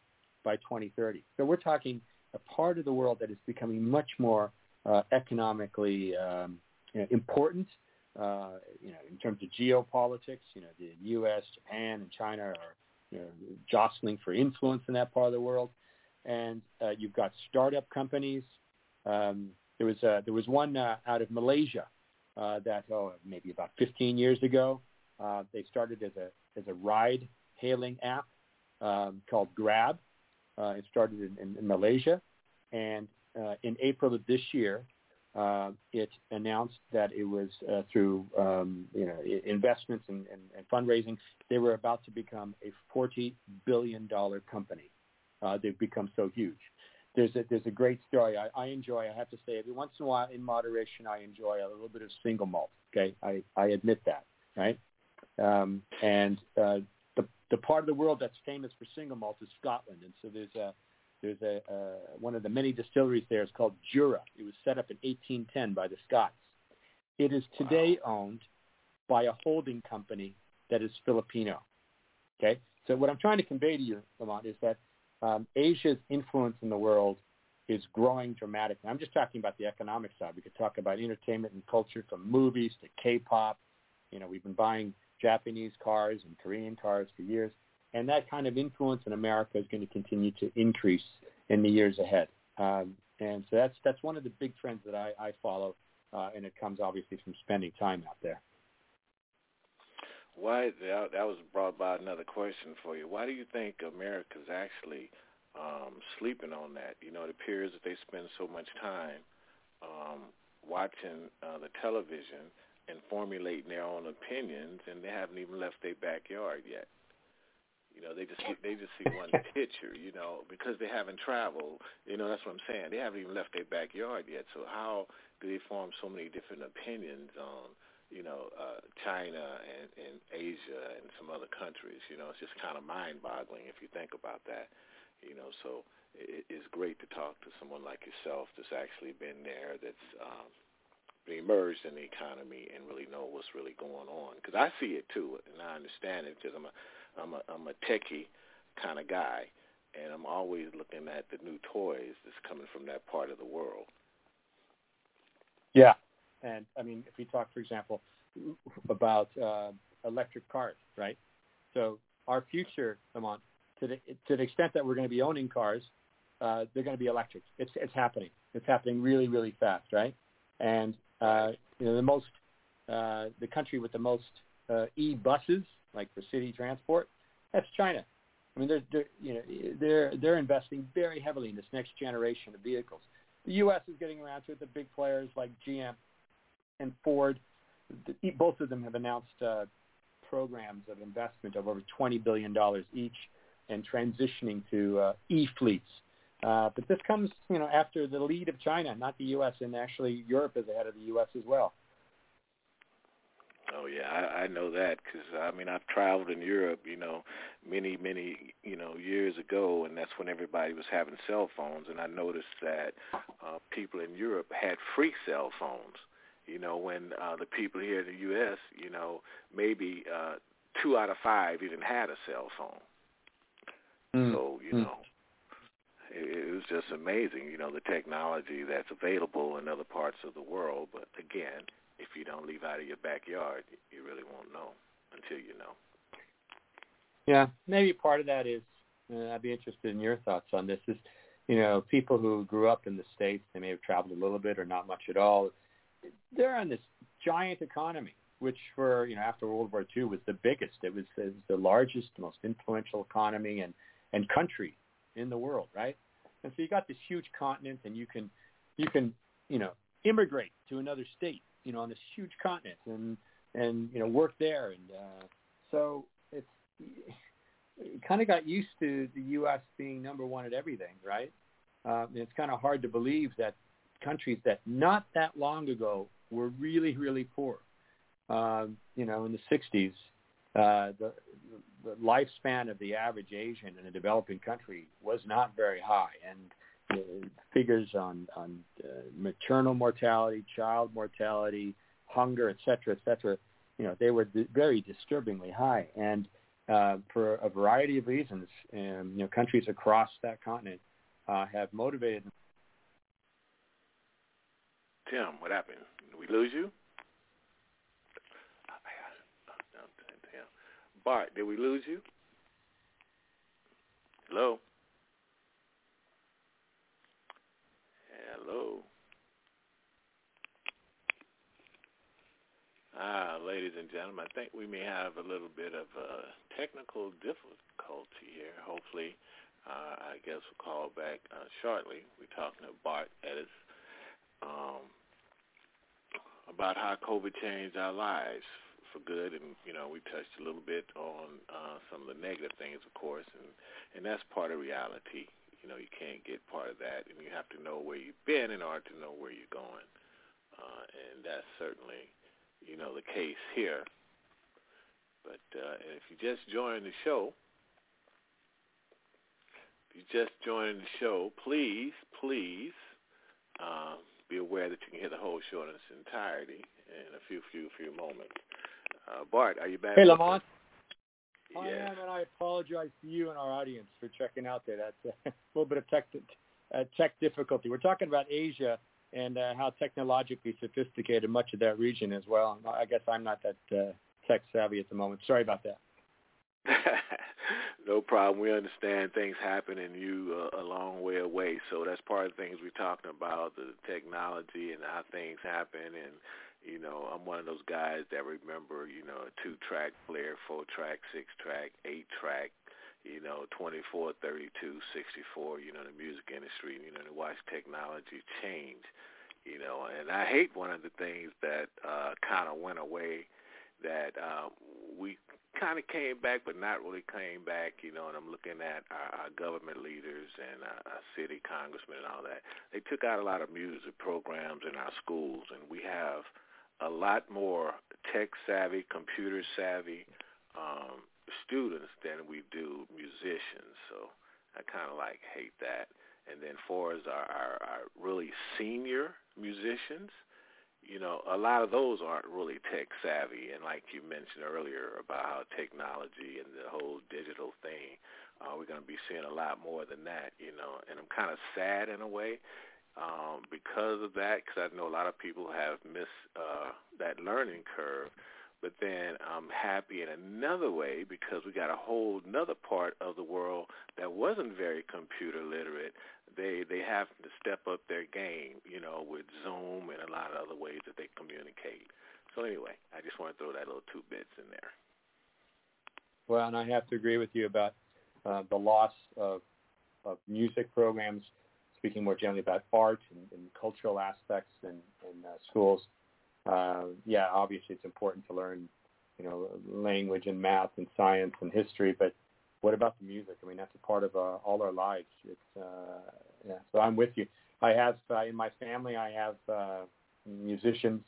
Speaker 4: by 2030. So we're talking a part of the world that is becoming much more uh, economically um, you know, important. Uh, you know, in terms of geopolitics, you know, the U.S., Japan, and China are you know, jostling for influence in that part of the world. And uh, you've got startup companies. Um, there was uh, there was one uh, out of Malaysia uh, that oh maybe about 15 years ago uh, they started as a as a ride hailing app um, called Grab. Uh, it started in, in, in Malaysia, and uh, in April of this year, uh, it announced that it was uh, through um, you know investments and, and, and, fundraising, they were about to become a forty billion dollar company. Uh, they've become so huge. There's a there's a great story I, I enjoy. I have to say, every once in a while, in moderation, I enjoy a little bit of single malt. Okay, I, I admit that, right? Um, and uh, the the part of the world that's famous for single malt is Scotland, and so there's a there's a uh, one of the many distilleries there is called Jura. It was set up in 1810 by the Scots. It is today wow. owned by a holding company that is Filipino. Okay, so what I'm trying to convey to you, Lamont, is that um, Asia's influence in the world is growing dramatically. I'm just talking about the economic side. We could talk about entertainment and culture, from movies to K-pop. You know, we've been buying Japanese cars and Korean cars for years and that kind of influence in America is going to continue to increase in the years ahead. Um, and so that's that's one of the big trends that I, I follow, uh, and it comes obviously from spending time out there.
Speaker 3: Why that, was brought by another question for you. Why do you think America's actually um, sleeping on that? You know, it appears that they spend so much time um, watching uh, the television and formulating their own opinions, and they haven't even left their backyard yet. You know, they just see, they just see one (laughs) picture. You know, because they haven't traveled. You know, that's what I'm saying. They haven't even left their backyard yet. So how do they form so many different opinions on, you know, uh, China and, and Asia and some other countries? You know, it's just kind of mind-boggling if you think about that. You know, so it, it's great to talk to someone like yourself that's actually been there, that's um, been immersed in the economy and really know what's really going on. Because I see it too, and I understand it because I'm a I'm a I'm a techie kind of guy, and I'm always looking at the new toys that's coming from that part of the world.
Speaker 4: Yeah, and I mean, if we talk, for example, about uh, electric cars, right? So our future, Lamont, to the to the extent that we're going to be owning cars, uh, they're going to be electric. It's it's happening. It's happening really really fast, right? And uh, you know the most uh, the country with the most uh, e buses like for city transport, that's China. I mean, they're, they're you know they're they're investing very heavily in this next generation of vehicles. The U.S. is getting around to it. The big players like GM and Ford, the, both of them have announced uh, programs of investment of over twenty billion dollars each, and transitioning to uh, e-fleets. Uh, but this comes, you know, after the lead of China, not the U.S. And actually, Europe is ahead of the U.S. as well.
Speaker 3: Oh yeah, I, I know that because I mean I've traveled in Europe, you know, many many you know years ago, and that's when everybody was having cell phones, and I noticed that uh, people in Europe had free cell phones. You know, when uh, the people here in the U.S., you know, maybe uh, two out of five even had a cell phone. Mm. So you mm. know, it, it was just amazing. You know, the technology that's available in other parts of the world, but again if you don't leave out of your backyard, you really won't know until you know.
Speaker 4: Yeah, maybe part of that is uh, I'd be interested in your thoughts on this. Is you know people who grew up in the states, they may have traveled a little bit or not much at all. They're on this giant economy, which for you know after World War II was the biggest. It was, it was the largest, most influential economy and and country in the world, right? And so you got this huge continent, and you can you can you know immigrate to another state you know, on this huge continent and and you know work there, and uh, so it's it kind of got used to the U.S. being number one at everything, right? Uh, it's kind of hard to believe that countries that not that long ago were really, really poor. Uh, you know, in the 60s, uh, the, the lifespan of the average Asian in a developing country was not very high, and figures on on uh, maternal mortality, child mortality, hunger, et cetera, et cetera, you know, they were d- very disturbingly high. And uh, for a variety of reasons, um, you know, countries across that continent uh, have motivated.
Speaker 3: Tim, what happened? Did we lose you? Bart, did we lose you? Hello? Hello? Ah, ladies and gentlemen, I think we may have a little bit of a technical difficulty here. Hopefully, uh, I guess we'll call back uh, shortly. We're talking to Bart Édes um, about how COVID changed our lives for good, and you know we touched a little bit on uh, some of the negative things, of course, and and that's part of reality. You know, you can't get part of that, and you have to know where you've been in order to know where you're going, uh, and that's certainly you know, the case here. But uh, if you just joined the show, if you just joined the show, please, please uh, be aware that you can hear the whole show in its entirety in a few, few, few moments. Uh, Bart, are you back?
Speaker 4: Hey, Lamont. I am, and I apologize to you and our audience for checking out there. That's (laughs) a little bit of tech, uh, tech difficulty. We're talking about Asia and uh, how technologically sophisticated much of that region is. Well, I guess I'm not that uh, tech savvy at the moment. Sorry about that. (laughs)
Speaker 3: no problem. We understand things happen and you uh, a long way away. So that's part of the things we're talking about, the technology and how things happen. And, you know, I'm one of those guys that remember, you know, a two-track player, four-track, six-track, eight-track, you know, 24, 32, 64, you know, the music industry, you know, to watch technology change, you know, and I hate one of the things that uh, kind of went away that uh, we kind of came back, but not really came back, you know, and I'm looking at our, our government leaders and our, our city congressmen and all that. They took out a lot of music programs in our schools, and we have a lot more tech savvy, computer savvy, um, students than we do musicians. So I kind of like hate that. And then for as our, our, our really senior musicians, you know, a lot of those aren't really tech savvy. And like you mentioned earlier about how technology and the whole digital thing, uh, we're going to be seeing a lot more than that, you know. And I'm kind of sad in a way um, because of that, because I know a lot of people have missed uh, that learning curve but then I'm happy in another way because we got a whole another part of the world that wasn't very computer literate. They they have to step up their game, you know, with Zoom and a lot of other ways that they communicate. So anyway, I just want to throw that little two bits in there.
Speaker 4: Well, and I have to agree with you about uh, the loss of of music programs. Speaking more generally about art and, and cultural aspects in, in uh, schools uh, yeah, obviously it's important to learn, you know, language and math and science and history, but what about the music? I mean, that's a part of uh, all our lives. It's, uh, yeah, so I'm with you. I have uh, in my family, I have uh, musicians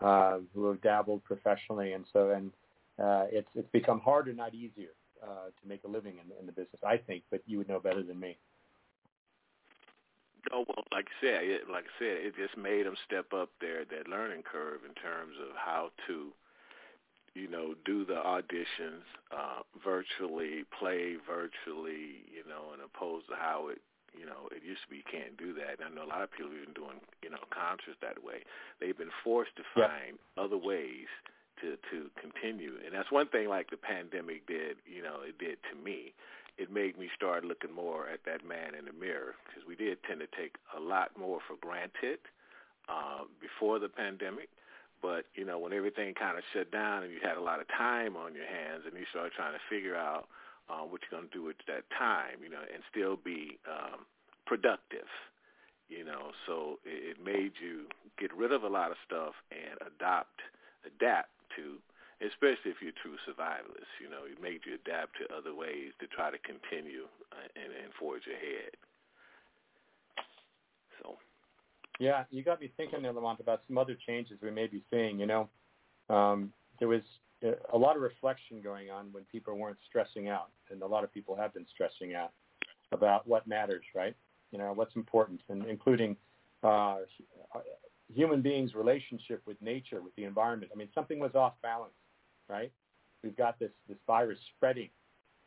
Speaker 4: uh, who have dabbled professionally, and so and uh, it's it's become harder, not easier, uh, to make a living in, in the business. I think, but you would know better than me.
Speaker 3: Oh well, like I said, it, like I said, it just made them step up their that learning curve in terms of how to, you know, do the auditions uh, virtually, play virtually, you know, and opposed to how it, you know, it used to be you can't do that. And I know a lot of people have been doing, you know, concerts that way. They've been forced to find yep. other ways to to continue, and that's one thing like the pandemic did. You know, it did to me it made me start looking more at that man in the mirror because we did tend to take a lot more for granted uh, before the pandemic. But you know, when everything kind of shut down and you had a lot of time on your hands, and you started trying to figure out uh, what you're going to do with that time, you know, and still be um, productive, you know. So it, it made you get rid of a lot of stuff and adopt, adapt to especially if you're true survivalists. You know, it made you adapt to other ways to try to continue uh, and, and forge ahead. So,
Speaker 4: Yeah, you got me thinking, Lamont, about some other changes we may be seeing. You know, um, there was a lot of reflection going on when people weren't stressing out, and a lot of people have been stressing out about what matters, right? You know, what's important, and including uh, human beings' relationship with nature, with the environment. I mean, something was off balance, right? We've got this this virus spreading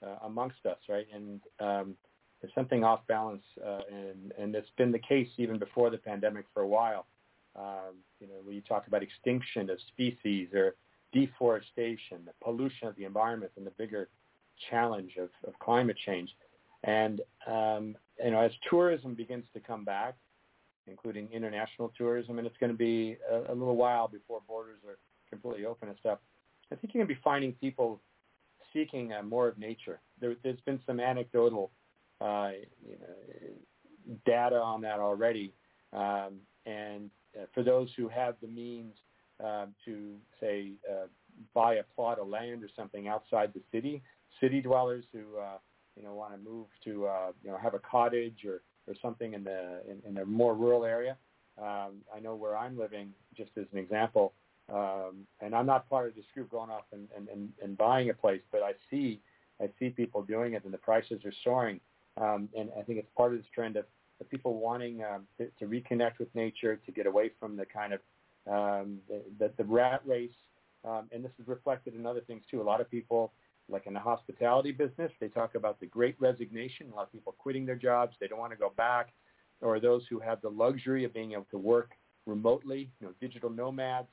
Speaker 4: uh, amongst us, right? And um, there's something off balance, uh, and and it's been the case even before the pandemic for a while. Um, you know, when you talk about extinction of species or deforestation, the pollution of the environment, and the bigger challenge of, of climate change. And um, you know, as tourism begins to come back, including international tourism, and it's going to be a, a little while before borders are completely open and stuff. I think you're going to be finding people seeking uh, more of nature. There, has been some anecdotal uh, you know, data on that already, um, and uh, for those who have the means uh, to say uh, buy a plot of land or something outside the city, city dwellers who uh, you know want to move to you know have a cottage or or something in the in, in a more rural area. Um, I know where I'm living, just as an example, um, and I'm not part of this group going off and, and, and, and buying a place, but I see I see people doing it, and the prices are soaring. Um, and I think it's part of this trend of, of people wanting um, to, to reconnect with nature, to get away from the kind of um, the, the, rat race. Um, and this is reflected in other things too. A lot of people, like in the hospitality business, they talk about the great resignation. A lot of people quitting their jobs. They don't want to go back. Or those who have the luxury of being able to work remotely, you know, digital nomads.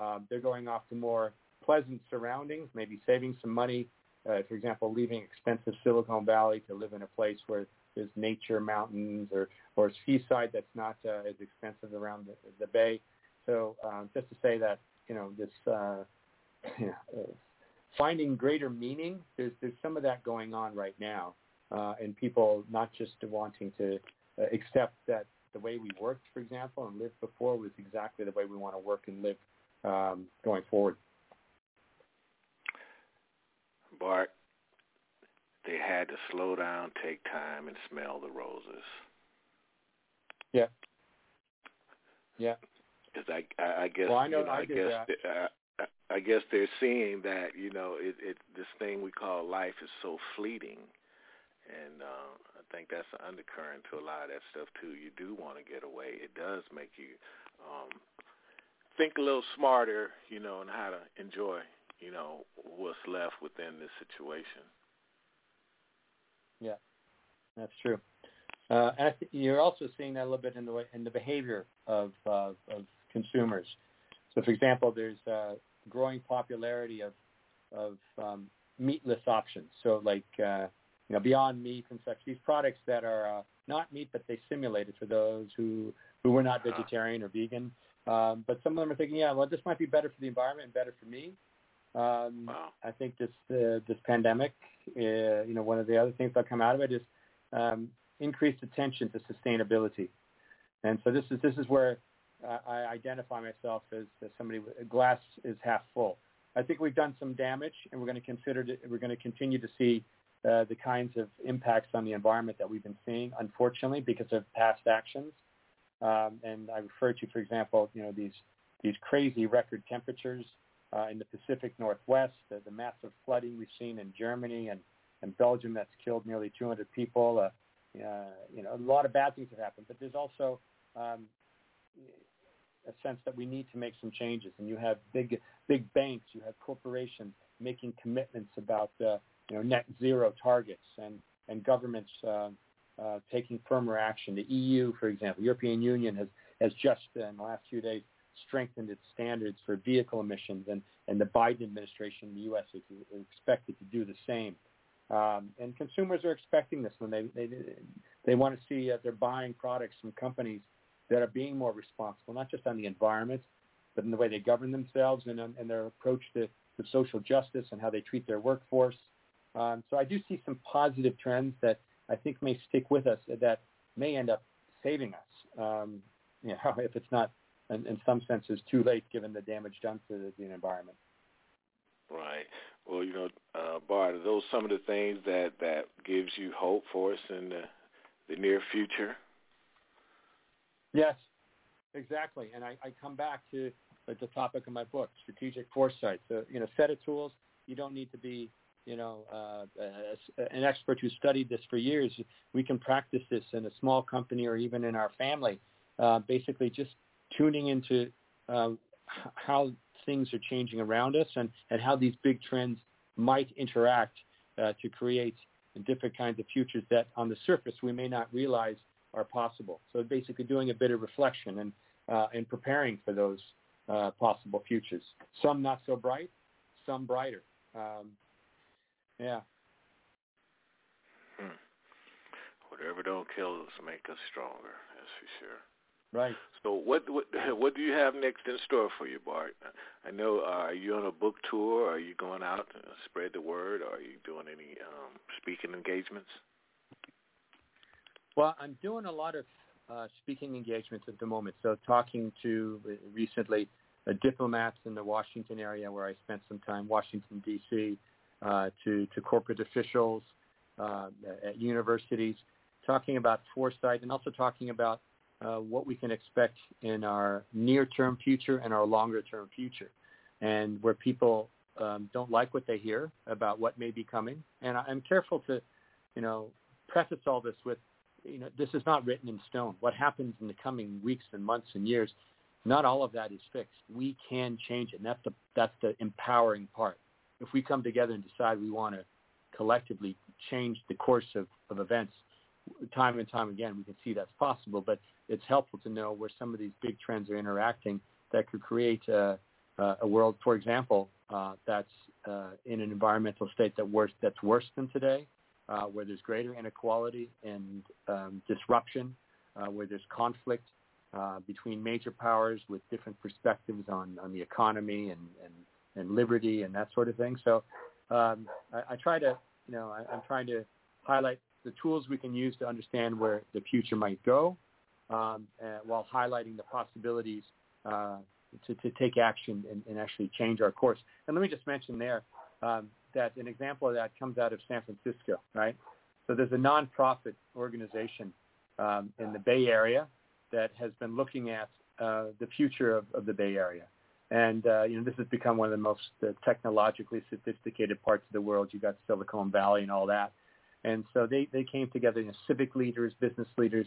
Speaker 4: Um, they're going off to more pleasant surroundings, maybe saving some money uh, for example, leaving expensive Silicon Valley to live in a place where there's nature, mountains, or or seaside that's not uh, as expensive around the, the bay. So um, just to say that you know this uh, (clears throat) uh, finding greater meaning, there's there's some of that going on right now, uh, and people not just wanting to uh, accept that the way we worked, for example, and lived before was exactly the way we want to work and live um, going forward.
Speaker 3: Bart, they had to slow down, take time, and smell the roses.
Speaker 4: Yeah. Yeah.
Speaker 3: Because I, I, I guess,
Speaker 4: well, I know,
Speaker 3: you know,
Speaker 4: I,
Speaker 3: I guess,
Speaker 4: that.
Speaker 3: I, I guess they're seeing that you know, it, it this thing we call life is so fleeting, and uh, I think that's an undercurrent to a lot of that stuff too. You do want to get away. It does make you um, think a little smarter, you know, and how to enjoy you know, what's left within this situation.
Speaker 4: Yeah, that's true. Uh, and th- you're also seeing that a little bit in the way, in the behavior of uh, of consumers. So, for example, there's a growing popularity of of um, meatless options. So, like uh, you know, Beyond Meat and such. These products that are uh, not meat, but they simulate it for those who who were not uh-huh. vegetarian or vegan. Um, but some of them are thinking, yeah, well, this might be better for the environment and better for me. Um,
Speaker 3: wow.
Speaker 4: I think this uh, this pandemic, uh, you know, one of the other things that come out of it is um, increased attention to sustainability, and so this is this is where uh, I identify myself as, as somebody. With, glass is half full. I think we've done some damage, and we're going to consider to, we're going to continue to see uh, the kinds of impacts on the environment that we've been seeing, unfortunately, because of past actions. Um, and I refer to, for example, you know, these these crazy record temperatures uh, in the Pacific Northwest, the, the massive flooding we've seen in Germany and, and Belgium that's killed nearly 200 people. Uh, uh, you know, a lot of bad things have happened, but there's also um, a sense that we need to make some changes. And you have big, big banks, you have corporations making commitments about, uh, you know, net zero targets, and and governments uh, taking firmer action. The EU, for example, European Union has has just in the last few days strengthened its standards for vehicle emissions, and, and the Biden administration in the U.S. is, is expected to do the same. Um, and consumers are expecting this when they they, they want to see uh, they're buying products from companies that are being more responsible, not just on the environment, but in the way they govern themselves and, and their approach to, to social justice and how they treat their workforce. Um, so I do see some positive trends that I think may stick with us that may end up saving us. Um, (laughs) you know, if it's not in, in some senses too late given the damage done to the, the environment.
Speaker 3: Right. Well, you know, uh, Bart, are those some of the things that that gives you hope for us in the, the near future?
Speaker 4: Yes, Exactly, and I, I come back to the topic of my book, strategic foresight. So, you know, set of tools. You don't need to be, you know, uh, an expert who studied this for years. We can practice this in a small company or even in our family. Uh, basically, just tuning into uh, how things are changing around us and, and how these big trends might interact uh, to create different kinds of futures that on the surface we may not realize are possible. So basically doing a bit of reflection and, uh, and preparing for those uh, possible futures. Some not so bright, some brighter. Um, yeah.
Speaker 3: Hmm. Whatever don't kill us make us stronger. That's for sure.
Speaker 4: Right.
Speaker 3: So what what (laughs) what do you have next in store for you, Bart? I know. Uh, are you on a book tour? Are you going out to spread the word? Are you doing any um, speaking engagements?
Speaker 4: Well, I'm doing a lot of uh, speaking engagements at the moment. So talking to uh, recently uh, diplomats in the Washington area where I spent some time, Washington D.C., to to corporate officials uh, at universities, talking about foresight and also talking about uh, what we can expect in our near-term future and our longer-term future, and where people um, don't like what they hear about what may be coming. And I'm careful to, you know, preface all this with, you know, this is not written in stone. What happens in the coming weeks and months and years, not all of that is fixed. We can change it, and that's the that's the empowering part. If we come together and decide we want to collectively change the course of, of events, time and time again, we can see that's possible. But it's helpful to know where some of these big trends are interacting that could create a, a world, for example, uh, that's uh, in an environmental state that worse, that's worse than today, uh, where there's greater inequality and um, disruption, uh, where there's conflict uh, between major powers with different perspectives on, on the economy and, and, and liberty and that sort of thing. So um, I, I try to, you know, I, I'm trying to highlight the tools we can use to understand where the future might go, um, uh, while highlighting the possibilities uh, to, to take action and, and, actually change our course. And let me just mention there um, that an example of that comes out of San Francisco, right? So there's a nonprofit organization um, in the Bay Area that has been looking at uh, the future of, of, the Bay Area. And, uh, you know, this has become one of the most uh, technologically sophisticated parts of the world. You've got Silicon Valley and all that. And so they, they came together, you know, civic leaders, business leaders,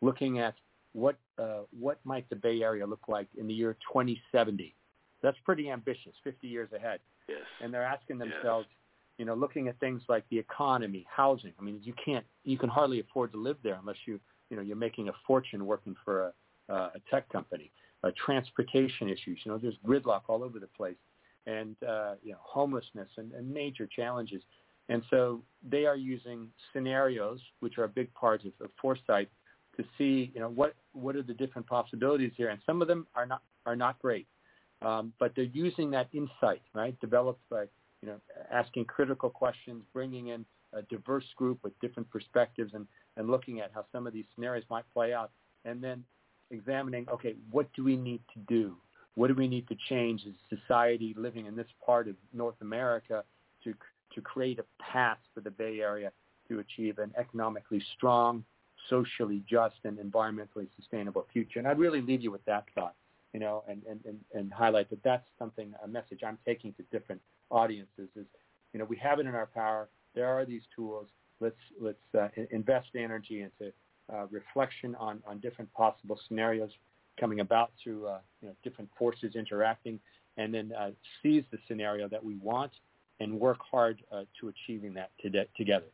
Speaker 4: looking at what uh, what might the Bay Area look like in the year 2070. That's pretty ambitious, 50 years ahead.
Speaker 3: Yes.
Speaker 4: And they're asking themselves,
Speaker 3: yes.
Speaker 4: you know, looking at things like the economy, housing. I mean, you can't, you can hardly afford to live there unless you, you know, you're making a fortune working for a, uh, a tech company. Uh, transportation issues, you know, there's gridlock all over the place, and uh, you know, homelessness and, and major challenges. And so they are using scenarios, which are a big part of, of foresight, to see, you know, what what are the different possibilities here. And some of them are not are not great, um, but they're using that insight, right, developed by, you know, asking critical questions, bringing in a diverse group with different perspectives, and and looking at how some of these scenarios might play out, and then examining, okay, what do we need to do? What do we need to change as society living in this part of North America to to create a path for the Bay Area to achieve an economically strong, socially just, and environmentally sustainable future. And I'd really leave you with that thought, you know, and, and, and, and highlight that that's something, a message I'm taking to different audiences is, you know, we have it in our power. There are these tools. Let's, let's uh, invest energy into uh, reflection on, on different possible scenarios coming about through uh, you know, different forces interacting, and then uh, seize the scenario that we want and work hard uh, to achieving that to together.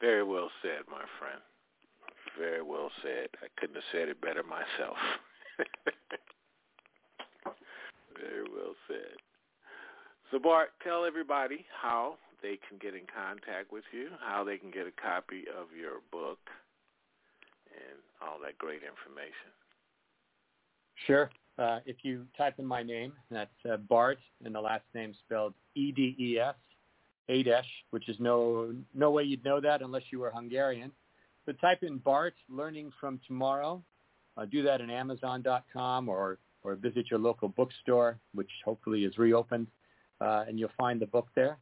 Speaker 3: Very well said, my friend. Very well said. I couldn't have said it better myself. (laughs) Very well said. So Bart, tell everybody how they can get in contact with you, how they can get a copy of your book, and all that great information.
Speaker 4: Sure. Uh, if you type in my name, that's uh, Bart, and the last name spelled E-D-E-S, Adesh, which is no no way you'd know that unless you were Hungarian. But type in Bart Learning from Tomorrow. Uh, do that at Amazon.com or or visit your local bookstore, which hopefully is reopened, uh, and you'll find the book there.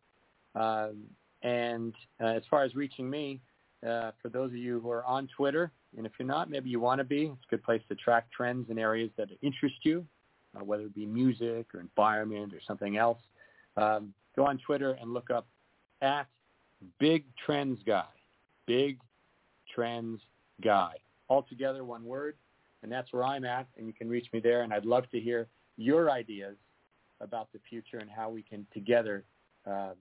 Speaker 4: Um, and uh, as far as reaching me, uh, for those of you who are on Twitter, and if you're not, maybe you want to be. It's a good place to track trends in areas that interest you, uh, whether it be music or environment or something else. Um, go on Twitter and look up at Big Trends Guy. Big Trends Guy. All together, one word, and that's where I'm at, and you can reach me there. And I'd love to hear your ideas about the future and how we can together uh,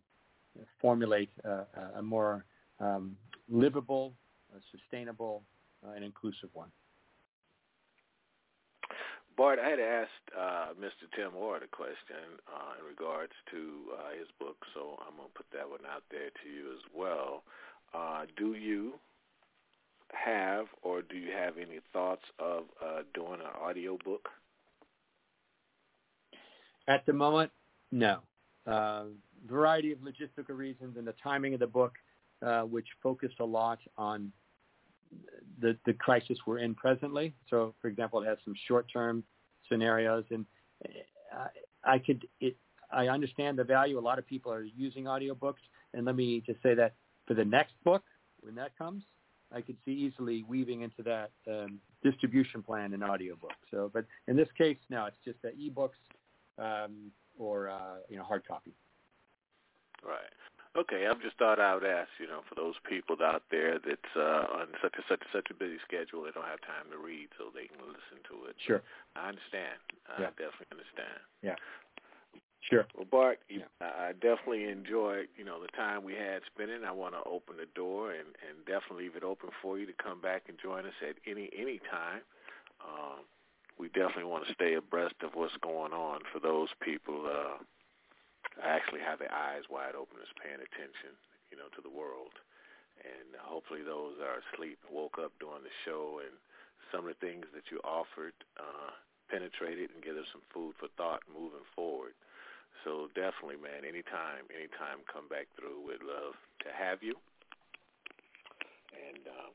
Speaker 4: formulate uh, a more um, livable, uh, sustainable, uh, and inclusive one.
Speaker 3: Bart, I had asked uh, Mr. Tim Ward a question uh, in regards to uh, his book, so I'm going to put that one out there to you as well. Uh, do you have or do you have any thoughts of uh, doing an audio book?
Speaker 4: At the moment, no. Variety of logistical reasons and the timing of the book, uh, which focused a lot on the the crisis we're in presently. So, for example, it has some short-term scenarios, and uh, I could it. I understand the value. A lot of people are using audiobooks, and let me just say that for the next book, when that comes, I could see easily weaving into that um, distribution plan in audiobook. So, but in this case, no, it's just the ebooks um, or uh, you know hard copy.
Speaker 3: Right. Okay, I've just thought I would ask, you know, for those people out there that's uh, on such a such a, such a busy schedule, they don't have time to read, so they can listen to it.
Speaker 4: Sure.
Speaker 3: I understand. I definitely understand.
Speaker 4: Yeah. Sure.
Speaker 3: Well, Bart,
Speaker 4: Yeah.
Speaker 3: I I definitely enjoyed, you know, the time we had spending. I want to open the door and, and definitely leave it open for you to come back and join us at any any time. Um, we definitely want to stay abreast of what's going on for those people uh, actually have their eyes wide open, is paying attention, you know, to the world. And hopefully those that are asleep woke up during the show and some of the things that you offered uh, penetrated and gave us some food for thought moving forward. So definitely, man, anytime, anytime, come back through. We'd love to have you. And um,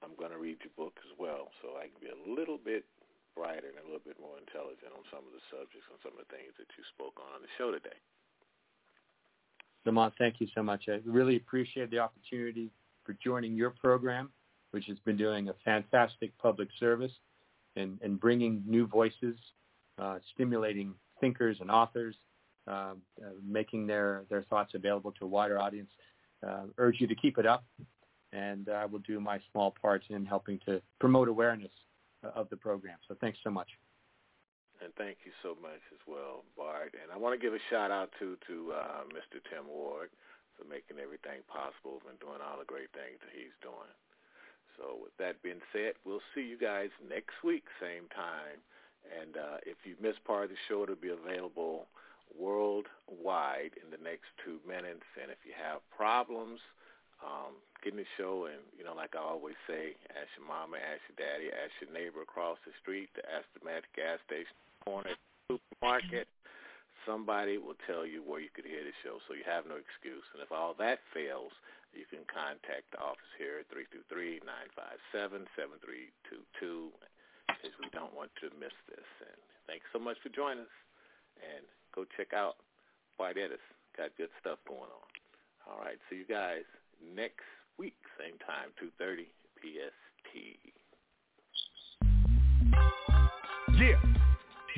Speaker 3: I'm going to read your book as well, so I can be a little bit brighter and a little bit more intelligent on some of the subjects and some of the things that you spoke on on the show today.
Speaker 4: Lamont, thank you so much. I really appreciate the opportunity for joining your program, which has been doing a fantastic public service and, and bringing new voices, uh, stimulating thinkers and authors, uh, uh, making their, their thoughts available to a wider audience. Uh, urge you to keep it up, and I will do my small part in helping to promote awareness uh, of the program. So thanks so much.
Speaker 3: And thank you so much as well, Bart. And I want to give a shout out to to uh, Mr. Tim Ward for making everything possible and doing all the great things that he's doing. So with that being said, we'll see you guys next week, same time. And uh, if you missed part of the show, it'll be available worldwide in the next two minutes. And if you have problems, um, get in the show and, you know, like I always say, ask your mama, ask your daddy, ask your neighbor across the street, ask the magic gas station corner supermarket. Somebody will tell you where you could hear the show, so you have no excuse. And if all that fails, you can contact the office here at 323-957-7322 because we don't want to miss this. And thanks so much for joining us. And go check out White Edis. Got good stuff going on. All right, see you guys next week, same time, 2.30 PST.
Speaker 1: Yeah.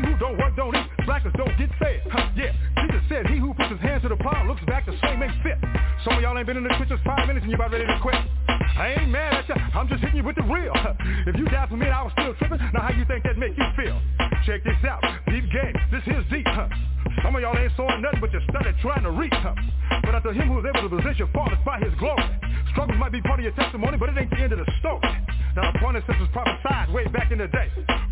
Speaker 1: He who don't work don't eat. Blackers don't get fed. Huh, yeah. Jesus said, he who puts his hands to the plow looks back the same ain't fit. Some of y'all ain't been in the trenches five minutes and you about ready to quit. I ain't mad at ya. I'm just hitting you with the real. If you died for me I was still tripping, now how you think that make you feel? Check this out. Deep game. This here's deep. Huh? Some of y'all ain't sawing nothing but you started trying to reach huh? But after him who is able to possess position fathers by his glory. Struggles might be part of your testimony, but it ain't the end of the story. Now the point is this was prophesied way back in the day.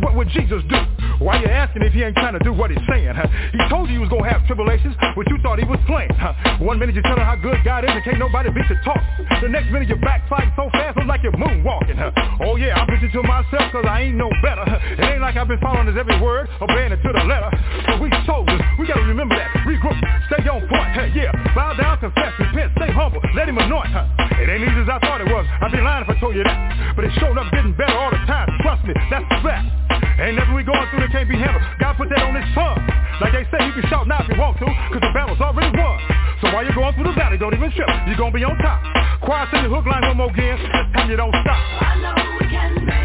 Speaker 1: what would Jesus do? Why you asking if he ain't trying to do what he's saying? Huh? He told you he was going to have tribulations, but you thought he was playing. Huh? One minute you tell him how good God is and can't nobody beat your talk. The next minute you're backsliding so fast, it's like you're moonwalking. Huh? Oh yeah, I'm preaching to myself cause I ain't no better. It ain't like I've been following his every word, obeying it to the letter. But we soldiers, we gotta remember that. Regroup, stay on point. Huh? Yeah, bow down, confess, repent, stay humble, let him anoint. Huh? It ain't easy as I thought it was. I'd be lying if I told you that. But it showed up getting better all the time. Trust me, that's the fact. Ain't nothing we going through that can't be handled. God put that on his tongue. Like they say, you can shout now if you want to, cause the battle's already won. So while you're going through the valley, don't even trip. You're gonna be on top. Choir sing the hook line one more again. This time you don't stop.
Speaker 2: I know we can make